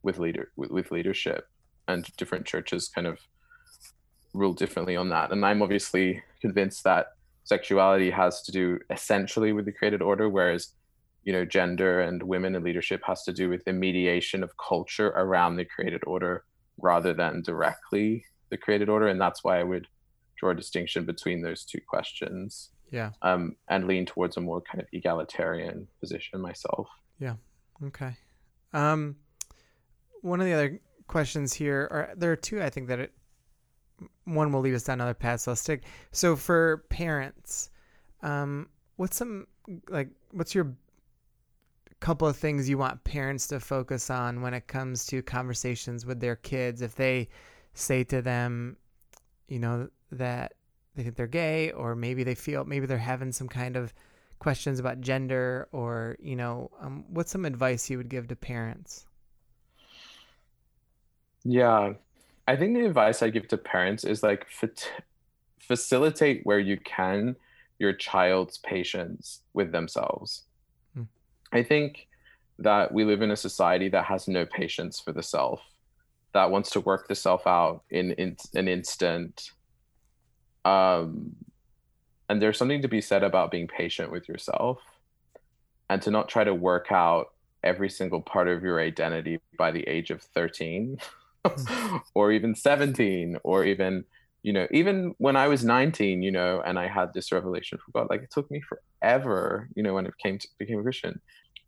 with leader with, with leadership? And different churches kind of rule differently on that. And I'm obviously convinced that sexuality has to do essentially with the created order, whereas you know gender and women in leadership has to do with the mediation of culture around the created order rather than directly the created order. And that's why I would draw a distinction between those two questions. Yeah. Um, and lean towards a more kind of egalitarian position myself. Yeah. Okay. Um, one of the other questions here are there are two I think that it one will lead us down another path so I'll stick so for parents um what's some like what's your couple of things you want parents to focus on when it comes to conversations with their kids. If they say to them you know that they think they're gay or maybe they feel maybe they're having some kind of questions about gender or you know um, what's some advice you would give to parents? Yeah. I think the advice i give to parents is like facilitate where you can your child's patience with themselves. I think that we live in a society that has no patience for the self that wants to work the self out in, in an instant. Um and there's something to be said about being patient with yourself and to not try to work out every single part of your identity by the age of 13 [LAUGHS] [LAUGHS] or even 17 or even you know even when i was 19 you know and i had this revelation from god like it took me forever you know when it came to became a christian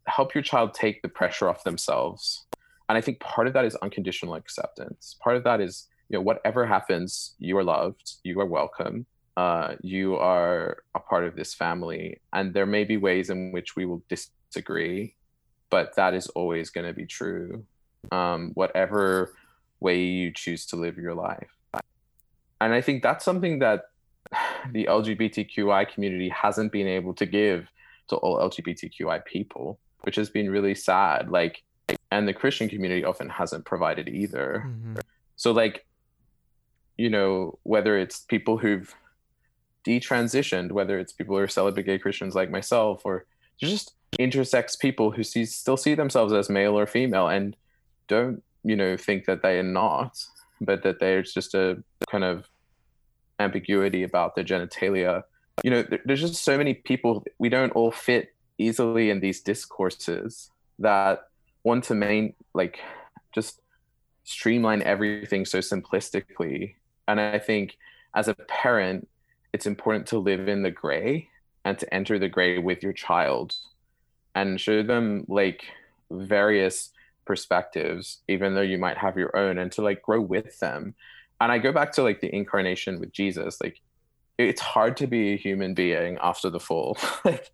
help your child take the pressure off themselves. And i think part of that is unconditional acceptance. Part of that is you know whatever happens you are loved you are welcome uh, you are a part of this family. And there may be ways in which we will disagree but that is always going to be true um, whatever way you choose to live your life and i think that's something that [SIGHS] the lgbtqi community hasn't been able to give to all lgbtqi people which has been really sad. Like and the christian community often hasn't provided either. Mm-hmm. so like you know whether it's people who've detransitioned, whether it's people who are celibate gay Christians like myself, or just intersex people who see, still see themselves as male or female and don't, you know, think that they are not, but that there's just a kind of ambiguity about their genitalia. You know, there's just so many people, we don't all fit easily in these discourses that want to main, like, just streamline everything so simplistically. And I think as a parent, it's important to live in the gray and to enter the gray with your child and show them like various perspectives even though you might have your own and to like grow with them. And i go back to like the incarnation with jesus like it's hard to be a human being after the fall. [LAUGHS] Like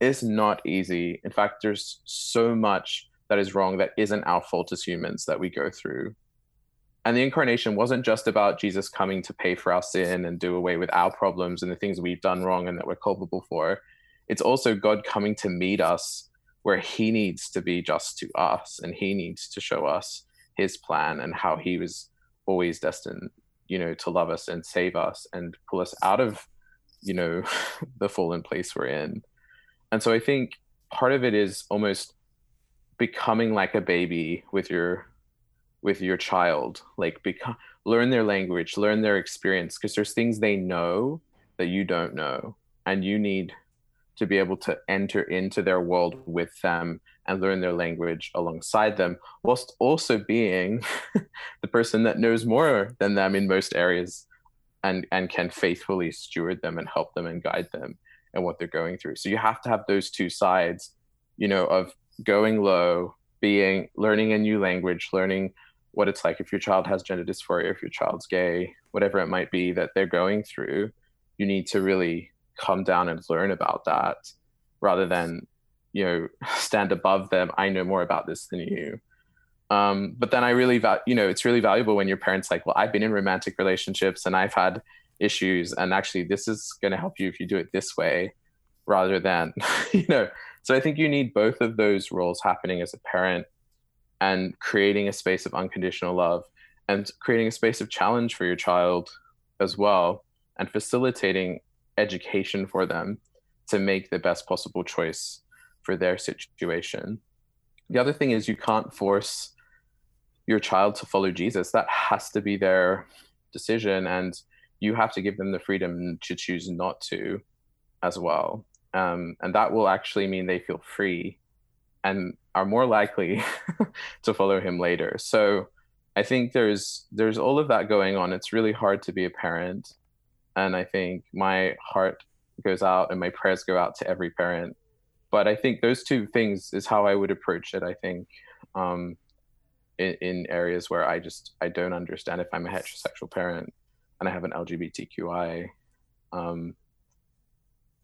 it's not easy. In fact there's so much that is wrong that isn't our fault as humans that we go through. And the incarnation wasn't just about Jesus coming to pay for our sin and do away with our problems and the things we've done wrong and that we're culpable for. It's also God coming to meet us where he needs to be just to us and he needs to show us his plan and how he was always destined, you know, to love us and save us and pull us out of, you know, [LAUGHS] the fallen place we're in. And so I think part of it is almost becoming like a baby with your with your child like become learn their language learn their experience because there's things they know that you don't know and you need to be able to enter into their world with them and learn their language alongside them whilst also being [LAUGHS] the person that knows more than them in most areas and and can faithfully steward them and help them and guide them and what they're going through. So you have to have those two sides you know of going low being learning a new language learning what it's like if your child has gender dysphoria, if your child's gay, whatever it might be that they're going through, you need to really come down and learn about that rather than, you know, [LAUGHS] stand above them. I know more about this than you. Um, but then I really, val- you know, it's really valuable when your parents like, well, I've been in romantic relationships and I've had issues, and actually, this is going to help you if you do it this way, rather than, [LAUGHS] you know. So I think you need both of those roles happening as a parent and creating a space of unconditional love and creating a space of challenge for your child as well and facilitating education for them to make the best possible choice for their situation. The other thing is you can't force your child to follow Jesus. That has to be their decision and you have to give them the freedom to choose not to as well. Um, and that will actually mean they feel free and are more likely [LAUGHS] to follow him later. So I think there's there's all of that going on. It's really hard to be a parent. And I think my heart goes out and my prayers go out to every parent. But I think those two things is how I would approach it. I think um, in, in areas where I just I don't understand if I'm a heterosexual parent and I have an LGBTQI um,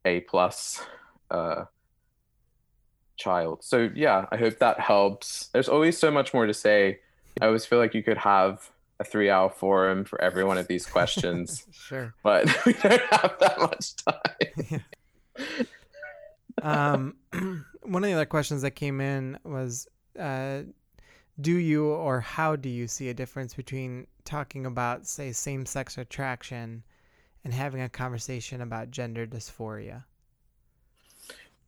A plus uh, child. So yeah, I hope that helps. There's always so much more to say. I always feel like you could have a three hour forum for every one of these questions. [LAUGHS] sure. But [LAUGHS] we don't have that much time. [LAUGHS] um, [CLEARS THROAT] one of the other questions that came in was uh, Do you or how do you see a difference between talking about, say, same sex attraction and having a conversation about gender dysphoria?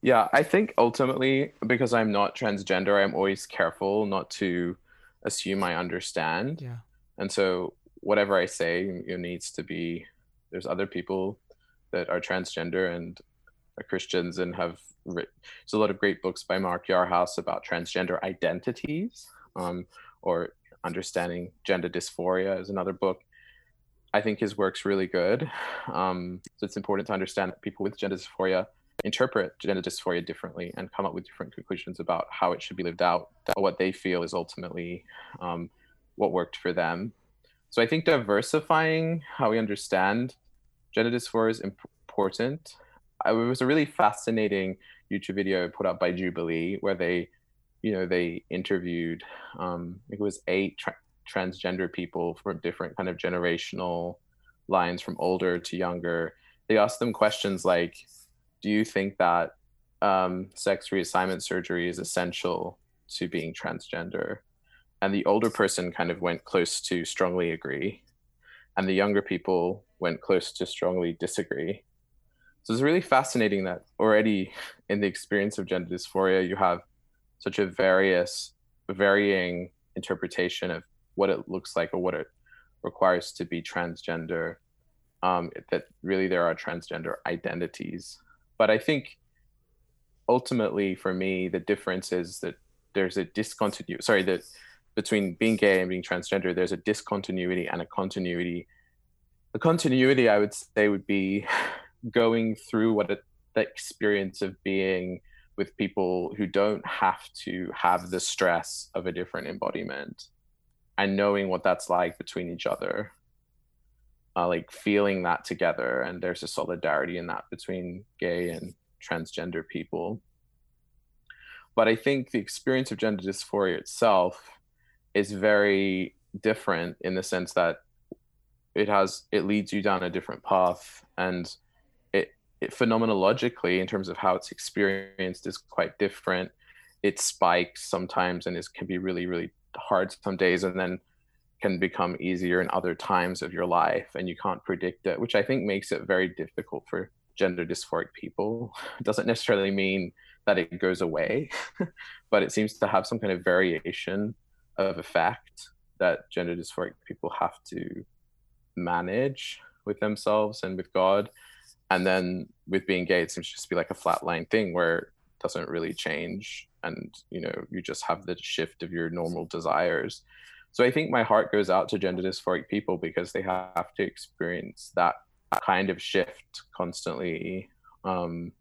Yeah, I think ultimately, because I'm not transgender, I'm always careful not to assume I understand. Yeah. And so whatever I say it needs to be there's other people that are transgender and are Christians and have written there's a lot of great books by Mark Yarhouse about transgender identities um, or understanding gender dysphoria is another book. I think his work's really good. Um, so it's important to understand that people with gender dysphoria interpret gender dysphoria differently and come up with different conclusions about how it should be lived out or what they feel is ultimately um, what worked for them. So I think diversifying how we understand gender dysphoria is important. It was a really fascinating YouTube video put up by Jubilee where they, you know, they interviewed, um, it was eight tra- transgender people from different kind of generational lines from older to younger. They asked them questions like, do you think that um, sex reassignment surgery is essential to being transgender? And the older person kind of went close to strongly agree, and the younger people went close to strongly disagree. So it's really fascinating that already in the experience of gender dysphoria, you have such a various, varying interpretation of what it looks like or what it requires to be transgender. Um, that really there are transgender identities but I think ultimately for me, the difference is that there's a discontinuity. Sorry, that between being gay and being transgender, there's a discontinuity and a continuity. The continuity, I would say, would be [SIGHS] going through what it, the experience of being with people who don't have to have the stress of a different embodiment and knowing what that's like between each other uh, like feeling that together and there's a solidarity in that between gay and transgender people but i think the experience of gender dysphoria itself is very different in the sense that it has it leads you down a different path. And it, it phenomenologically in terms of how it's experienced is quite different. It spikes sometimes and it can be really really hard some days and then can become easier in other times of your life and you can't predict it which i think makes it very difficult for gender dysphoric people. [LAUGHS] It doesn't necessarily mean that it goes away [LAUGHS] but it seems to have some kind of variation of effect that gender dysphoric people have to manage with themselves and with god. And then with being gay it seems to just be like a flatline thing where it doesn't really change. And you know you just have the shift of your normal desires. So I think my heart goes out to gender dysphoric people because they have to experience that kind of shift constantly um,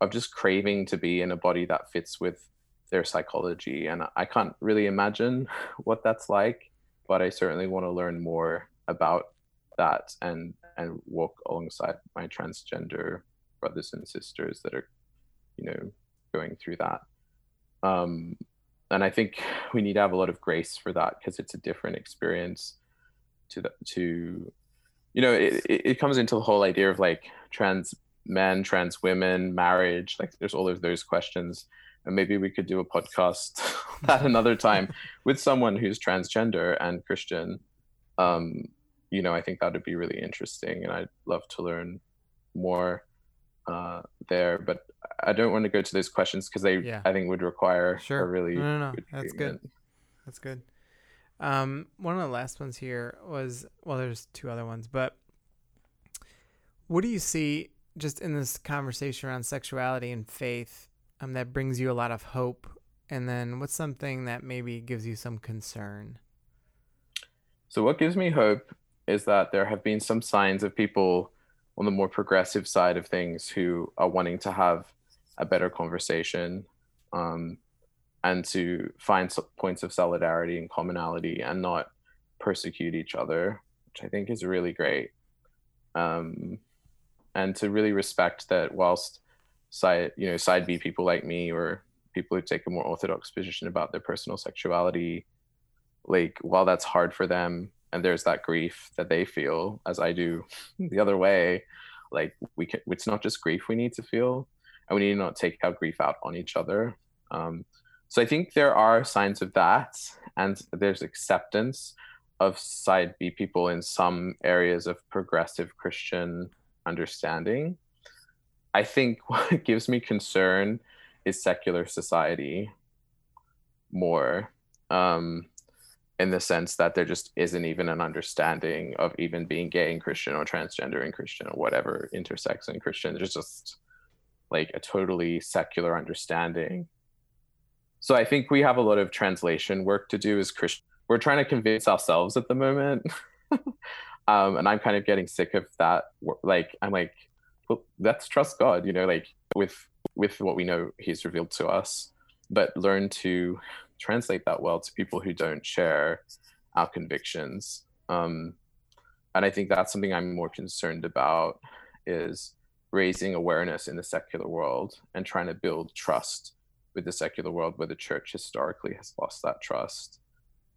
of just craving to be in a body that fits with their psychology. And I can't really imagine [LAUGHS] what that's like, but I certainly want to learn more about that and and walk alongside my transgender brothers and sisters that are, you know, going through that. Um, and I think we need to have a lot of grace for that because it's a different experience to the to you know it, it comes into the whole idea of like trans men trans women marriage like there's all of those questions and maybe we could do a podcast [LAUGHS] at another time with someone who's transgender and christian um you know i think that would be really interesting and i'd love to learn more uh, there, but I don't want to go to those questions because they, Yeah. I think, would require Sure. a really No, no, no. good That's good. That's good. Um, one of the last ones here was well, there's two other ones, but What do you see just in this conversation around sexuality and faith um, that brings you a lot of hope? And then what's something that maybe gives you some concern? So, what gives me hope is that there have been some signs of people on the more progressive side of things who are wanting to have a better conversation um, and to find points of solidarity and commonality and not persecute each other, which I think is really great. Um, and to really respect that whilst side you know side B people like me or people who take a more orthodox position about their personal sexuality, like while that's hard for them and there's that grief that they feel as I do [LAUGHS] the other way, like we can it's not just grief we need to feel and we need to not take our grief out on each other. Um, so I think there are signs of that, and there's acceptance of side B people in some areas of progressive Christian understanding. I think [LAUGHS] what gives me concern is secular society more, um, in the sense that there just isn't even an understanding of even being gay and Christian or transgender and Christian or whatever intersex and Christian. There's just like a totally secular understanding. So I think we have a lot of translation work to do as Christian. We're trying to convince ourselves at the moment. [LAUGHS] um, and I'm kind of getting sick of that. Like, I'm like, well, let's trust God, you know, like with with what we know He's revealed to us, but learn to translate that well to people who don't share our convictions. Um, and I think that's something I'm more concerned about is raising awareness in the secular world and trying to build trust with the secular world where the church historically has lost that trust.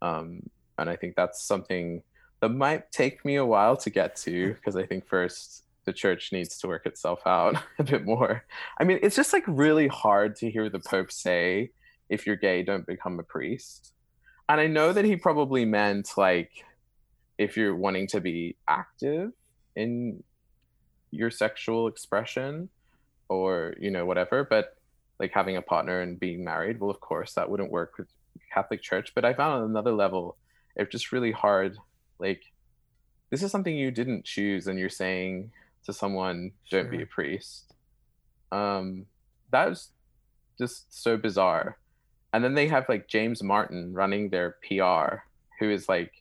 Um, and I think that's something that might take me a while to get to because I think first the church needs to work itself out [LAUGHS] a bit more. I mean, it's just like really hard to hear the Pope say, if you're gay, don't become a priest. And I know that he probably meant like if you're wanting to be active in your sexual expression or you know whatever but like having a partner and being married well of course that wouldn't work with catholic church but i found on another level it's just really hard like this is something you didn't choose and you're saying to someone don't be a priest um that was just so bizarre and then they have like james martin running their pr who is like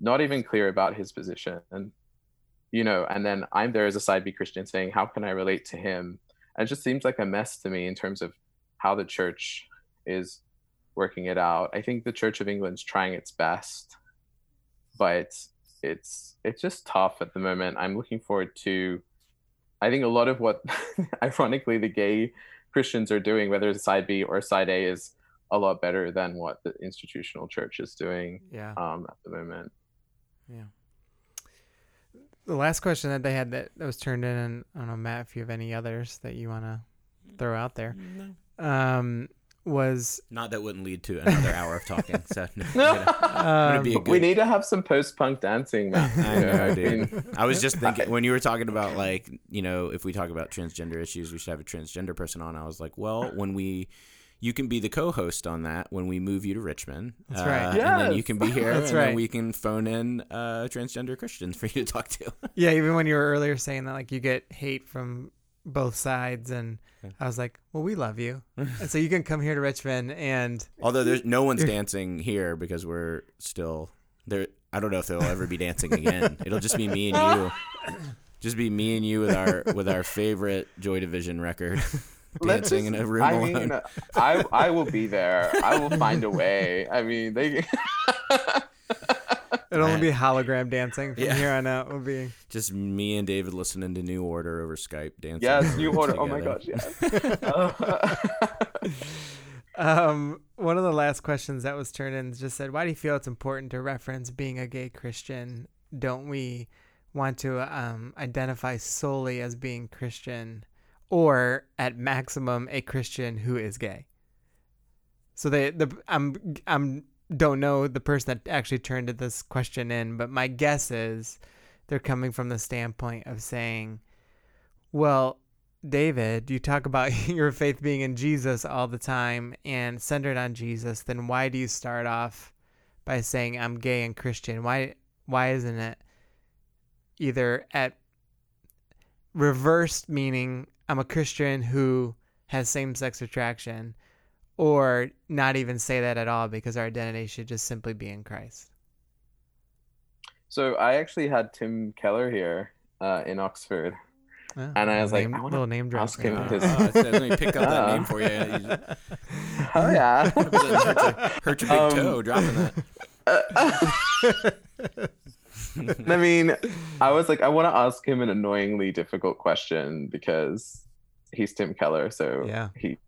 not even clear about his position and you know, and then I'm there as a side B Christian saying, how can I relate to him? And it just seems like a mess to me in terms of how the church is working it out. I think the Church of England's trying its best, but it's it's just tough at the moment. I'm looking forward to I think a lot of what [LAUGHS] ironically the gay Christians are doing, whether it's side B or side A, is a lot better than what the institutional church is doing yeah. um, at the moment. Yeah the last question that they had that, that was turned in, and I don't know, Matt, if you have any others that you want to throw out there, no. um, was not that wouldn't lead to another hour of talking. So no, um, [LAUGHS] good... we need to have some post punk dancing. Matt. I know, dude. [LAUGHS] I was just thinking when you were talking about like you know if we talk about transgender issues, we should have a transgender person on. I was like, well, when we you can be the co-host on that when we move you to Richmond. That's uh, right. Yes. And then you can be here. [LAUGHS] That's and right. Then we can phone in uh, transgender Christians for you to talk to. yeah, even when you were earlier saying that, like you get hate from both sides, and I was like, well, we love you, [LAUGHS] and so you can come here to Richmond. And although there's no one's dancing here because we're still there. I don't know if they'll ever be dancing again. [LAUGHS] It'll just be me and you. [COUGHS] Just be me and you with our with our favorite Joy Division record [LAUGHS] dancing just, in a room I alone. Mean, I I will be there. I will find a way. I mean, they. It'll only be hologram dancing from yeah. here on out. Will be [LAUGHS] just me and David listening to New Order over Skype dancing. Yes, New Order. Oh my gosh, [LAUGHS] yes. [LAUGHS] um, one of the last questions that was turned in just said, "Why do you feel it's important to reference being a gay Christian? Don't we want to um, identify solely as being Christian?" or at maximum a Christian who is gay. So they the I'm I'm don't know the person that actually turned this question in, but my guess is they're coming from the standpoint of saying, well, David, you talk about [LAUGHS] your faith being in Jesus all the time and centered on Jesus, then why do you start off by saying I'm gay and Christian? Why why isn't it either at reversed meaning I'm a Christian who has same sex attraction, or not even say that at all because our identity should just simply be in Christ. So I actually had Tim Keller here uh, in Oxford. Oh, And I was like, I wanna little name drop. ask him right Uh, his- there. uh, it says, let me pick up that [LAUGHS] name for you. [LAUGHS] You just- Oh yeah. [LAUGHS] hurt, your, hurt your big Um, toe dropping that. I mean, I was like, I want to ask him an annoyingly difficult question because he's Tim Keller, so Yeah. he,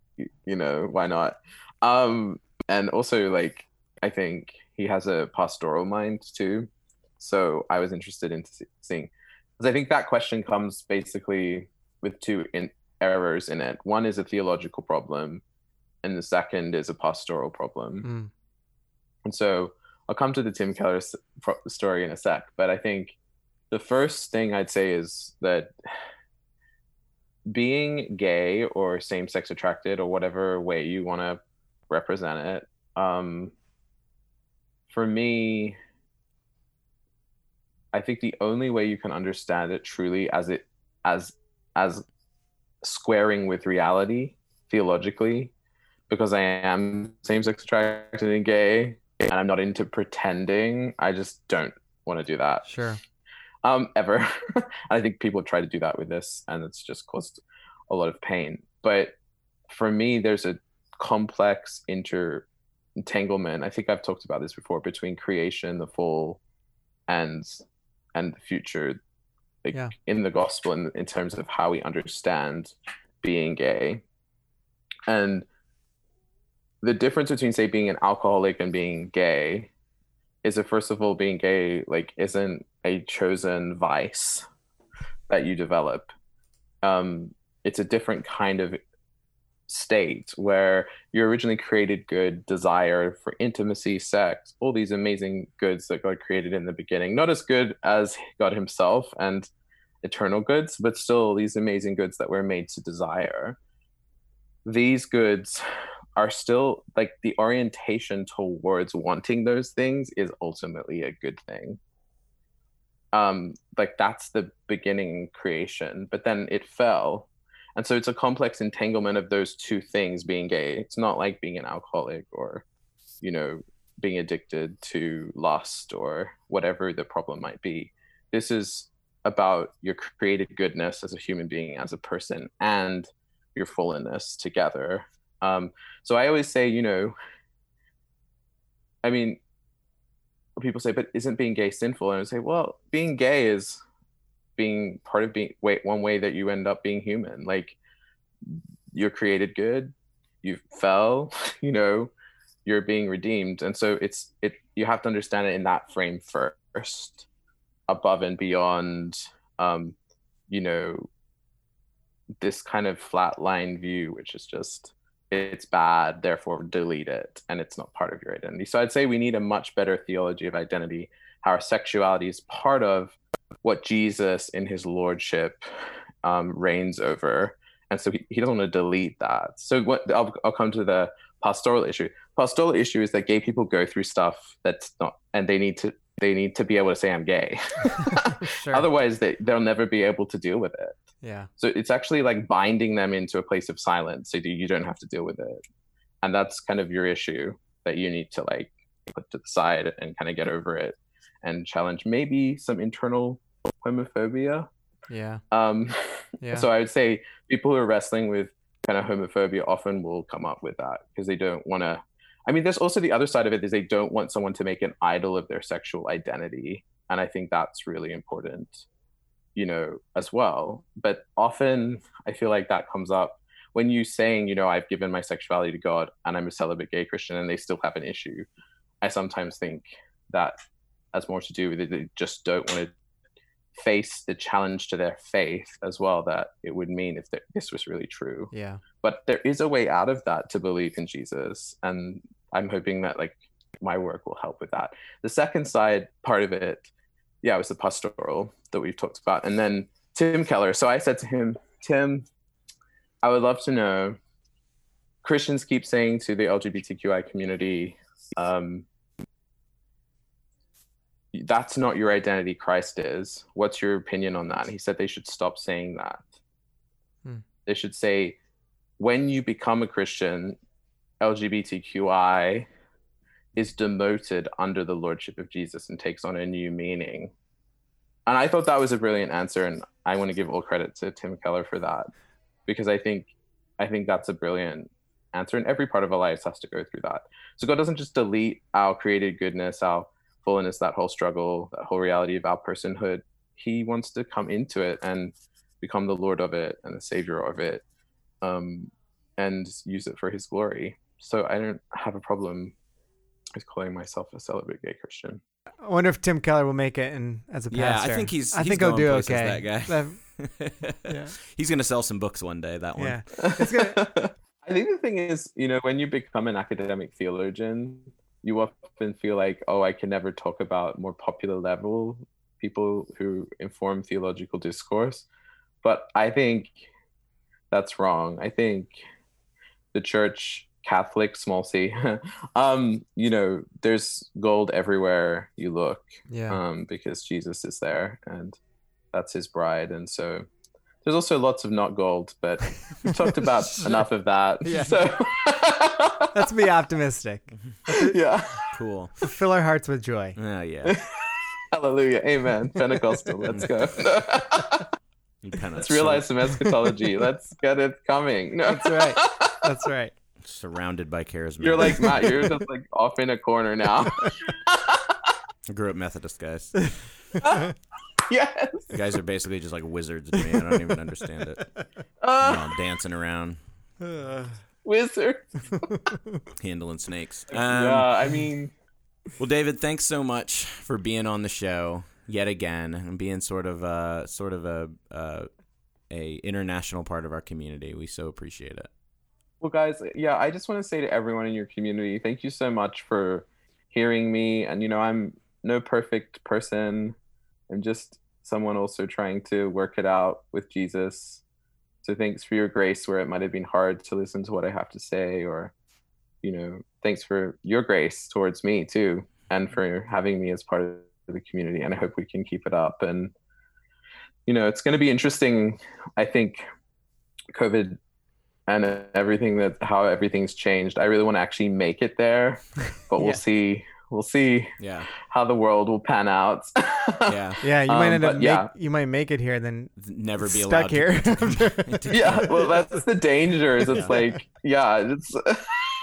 you know, why not? Um, and also like, I think he has a pastoral mind too, so I was interested in seeing because I think that question comes basically with two in- errors in it. One is a theological problem, and the second is a pastoral problem. Mm, And so I'll come to the Tim Keller s- pro- story in a sec, but I think the first thing I'd say is that being gay or same sex attracted or whatever way you want to represent it, um, for me, I think the only way you can understand it truly as it as as squaring with reality theologically, because I am same sex attracted and gay, and I'm not into pretending. I just don't want to do that sure. Um, ever. [LAUGHS] I think people try to do that with this, and it's just caused a lot of pain. But for me, there's a complex inter entanglement. I think I've talked about this before between creation, the fall, and and the future, like Yeah. in the gospel, in, in terms of how we understand being gay, and the difference between say being an alcoholic and being gay is that first of all being gay like isn't a chosen vice that you develop. Um it's a different kind of state where you originally created good desire for intimacy sex all these amazing goods that god created in the beginning. Not as good as god himself and eternal goods but still these amazing goods that we're made to desire. These goods are still like the orientation towards wanting those things is ultimately a good thing um like that's the beginning creation but then it fell. And so it's a complex entanglement of those two things being gay. It's not like being an alcoholic or you know being addicted to lust or whatever the problem might be. This is about your created goodness as a human being as a person and your fullness together. Um so i always say you know i mean people say but isn't being gay sinful? And i say well being gay is being part of being wait one way that you end up being human. Like you're created good you fell [LAUGHS] you know you're being redeemed. And so it's it you have to understand it in that frame first above and beyond um you know this kind of flat line view which is just it's bad therefore delete it and it's not part of your identity. So i'd say we need a much better theology of identity how our sexuality is part of what jesus in his lordship um, reigns over. And so he, he doesn't want to delete that. So what I'll, I'll come to the pastoral issue. Pastoral issue is that gay people go through stuff that's not and they need to they need to be able to say i'm gay. [LAUGHS] Sure. [LAUGHS] otherwise they, they'll never be able to deal with it yeah. so it's actually like binding them into a place of silence so that you don't have to deal with it. And that's kind of your issue that you need to like put to the side and kind of get over it and challenge maybe some internal homophobia. Yeah. Um, Yeah. So I would say people who are wrestling with kind of homophobia often will come up with that because they don't want to. I mean, there's also the other side of it is they don't want someone to make an idol of their sexual identity. And I think that's really important you know, as well. But often I feel like that comes up when you saying, you know, I've given my sexuality to God and I'm a celibate gay Christian and they still have an issue. I sometimes think that has more to do with it. They just don't want to face the challenge to their faith as well that it would mean if this was really true. yeah. But there is a way out of that to believe in Jesus. And I'm hoping that like my work will help with that. The second side part of it yeah, it was the pastoral that we've talked about. And then Tim Keller. So I said to him, Tim, I would love to know. Christians keep saying to the LGBTQI community, um, that's not your identity christ is what's your opinion on that and he said they should stop saying that Hmm. they should say when you become a christian lgbtqi is demoted under the lordship of jesus and takes on a new meaning. And i thought that was a brilliant answer and i want to give all credit to tim keller for that because i think i think that's a brilliant answer and every part of our lives has to go through that. So god doesn't just delete our created goodness our fullness that whole struggle that whole reality of our personhood. He wants to come into it and become the lord of it and the savior of it um, and use it for his glory. So i don't have a problem with calling myself a celibate gay christian I wonder if Tim Keller will make it and as a Yeah, pastor. I think he's. I he's think he'll do okay. That guy. [LAUGHS] Yeah. He's gonna sell some books one day. That one. yeah. [LAUGHS] It's gonna- I think the thing is, you know, when you become an academic theologian, you often feel like, oh, I can never talk about more popular level people who inform theological discourse. But I think that's wrong. I think the church, Catholic, small c, [LAUGHS] um, you know, there's gold everywhere you look Yeah. um, because Jesus is there and that's his bride. And so there's also lots of not gold, but we've talked [LAUGHS] about enough of that. [LAUGHS] Yeah. So Let's be optimistic. yeah. Cool. Fill our hearts with joy. Oh yeah. Hallelujah. Amen. Pentecostal. Let's go. You kind of Let's realize some eschatology. Let's get it coming. No. That's right. That's right. Surrounded by charisma. You're like Matt, you're [LAUGHS] just like off in a corner now. I grew up Methodist guys. [LAUGHS] yes. You guys are basically just like wizards to me. I don't even understand it. You Uh, know, dancing around, [LAUGHS] wizard. handling snakes. Um, yeah, I mean, Well, David, thanks so much for being on the show yet again and being sort of a sort of a uh, a international part of our community. We so appreciate it. Well, guys, yeah, I just want to say to everyone in your community, thank you so much for hearing me. And, you know, I'm no perfect person. I'm just someone also trying to work it out with Jesus. So thanks for your grace where it might have been hard to listen to what I have to say, or, you know, thanks for your grace towards me too, and for having me as part of the community. And I hope we can keep it up. And, you know, it's going to be interesting. I think COVID and everything that how everything's changed. I really want to actually make it there, but we'll [LAUGHS] Yeah. see. We'll see Yeah, how the world will pan out. yeah. [LAUGHS] Yeah, you might Um, end up but make, yeah. you might make it here, then Never be stuck allowed here. To, [LAUGHS] to- yeah, well, that's the dangers. It's Yeah. like, yeah, it's.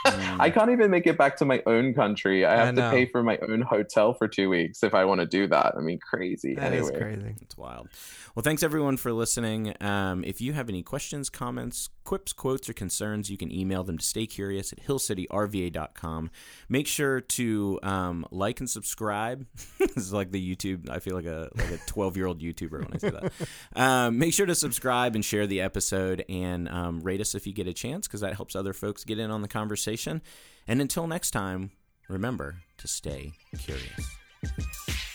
[LAUGHS] Mm. I can't even make it back to my own country. I I have to pay for my own hotel for two weeks if I want to do that. I mean, crazy. That is anyway, crazy. It's wild. Well, thanks everyone for listening. Um, if you have any questions, comments, quips, quotes, or concerns, you can email them to staycurious at hillcityrva.com. Make sure to um, like and subscribe. [LAUGHS] this is like the YouTube. I feel like a like a 12 year old YouTuber when I say that. Um, make sure to subscribe and share the episode and um, rate us if you get a chance because that helps other folks get in on the conversation. And until next time, remember to stay curious.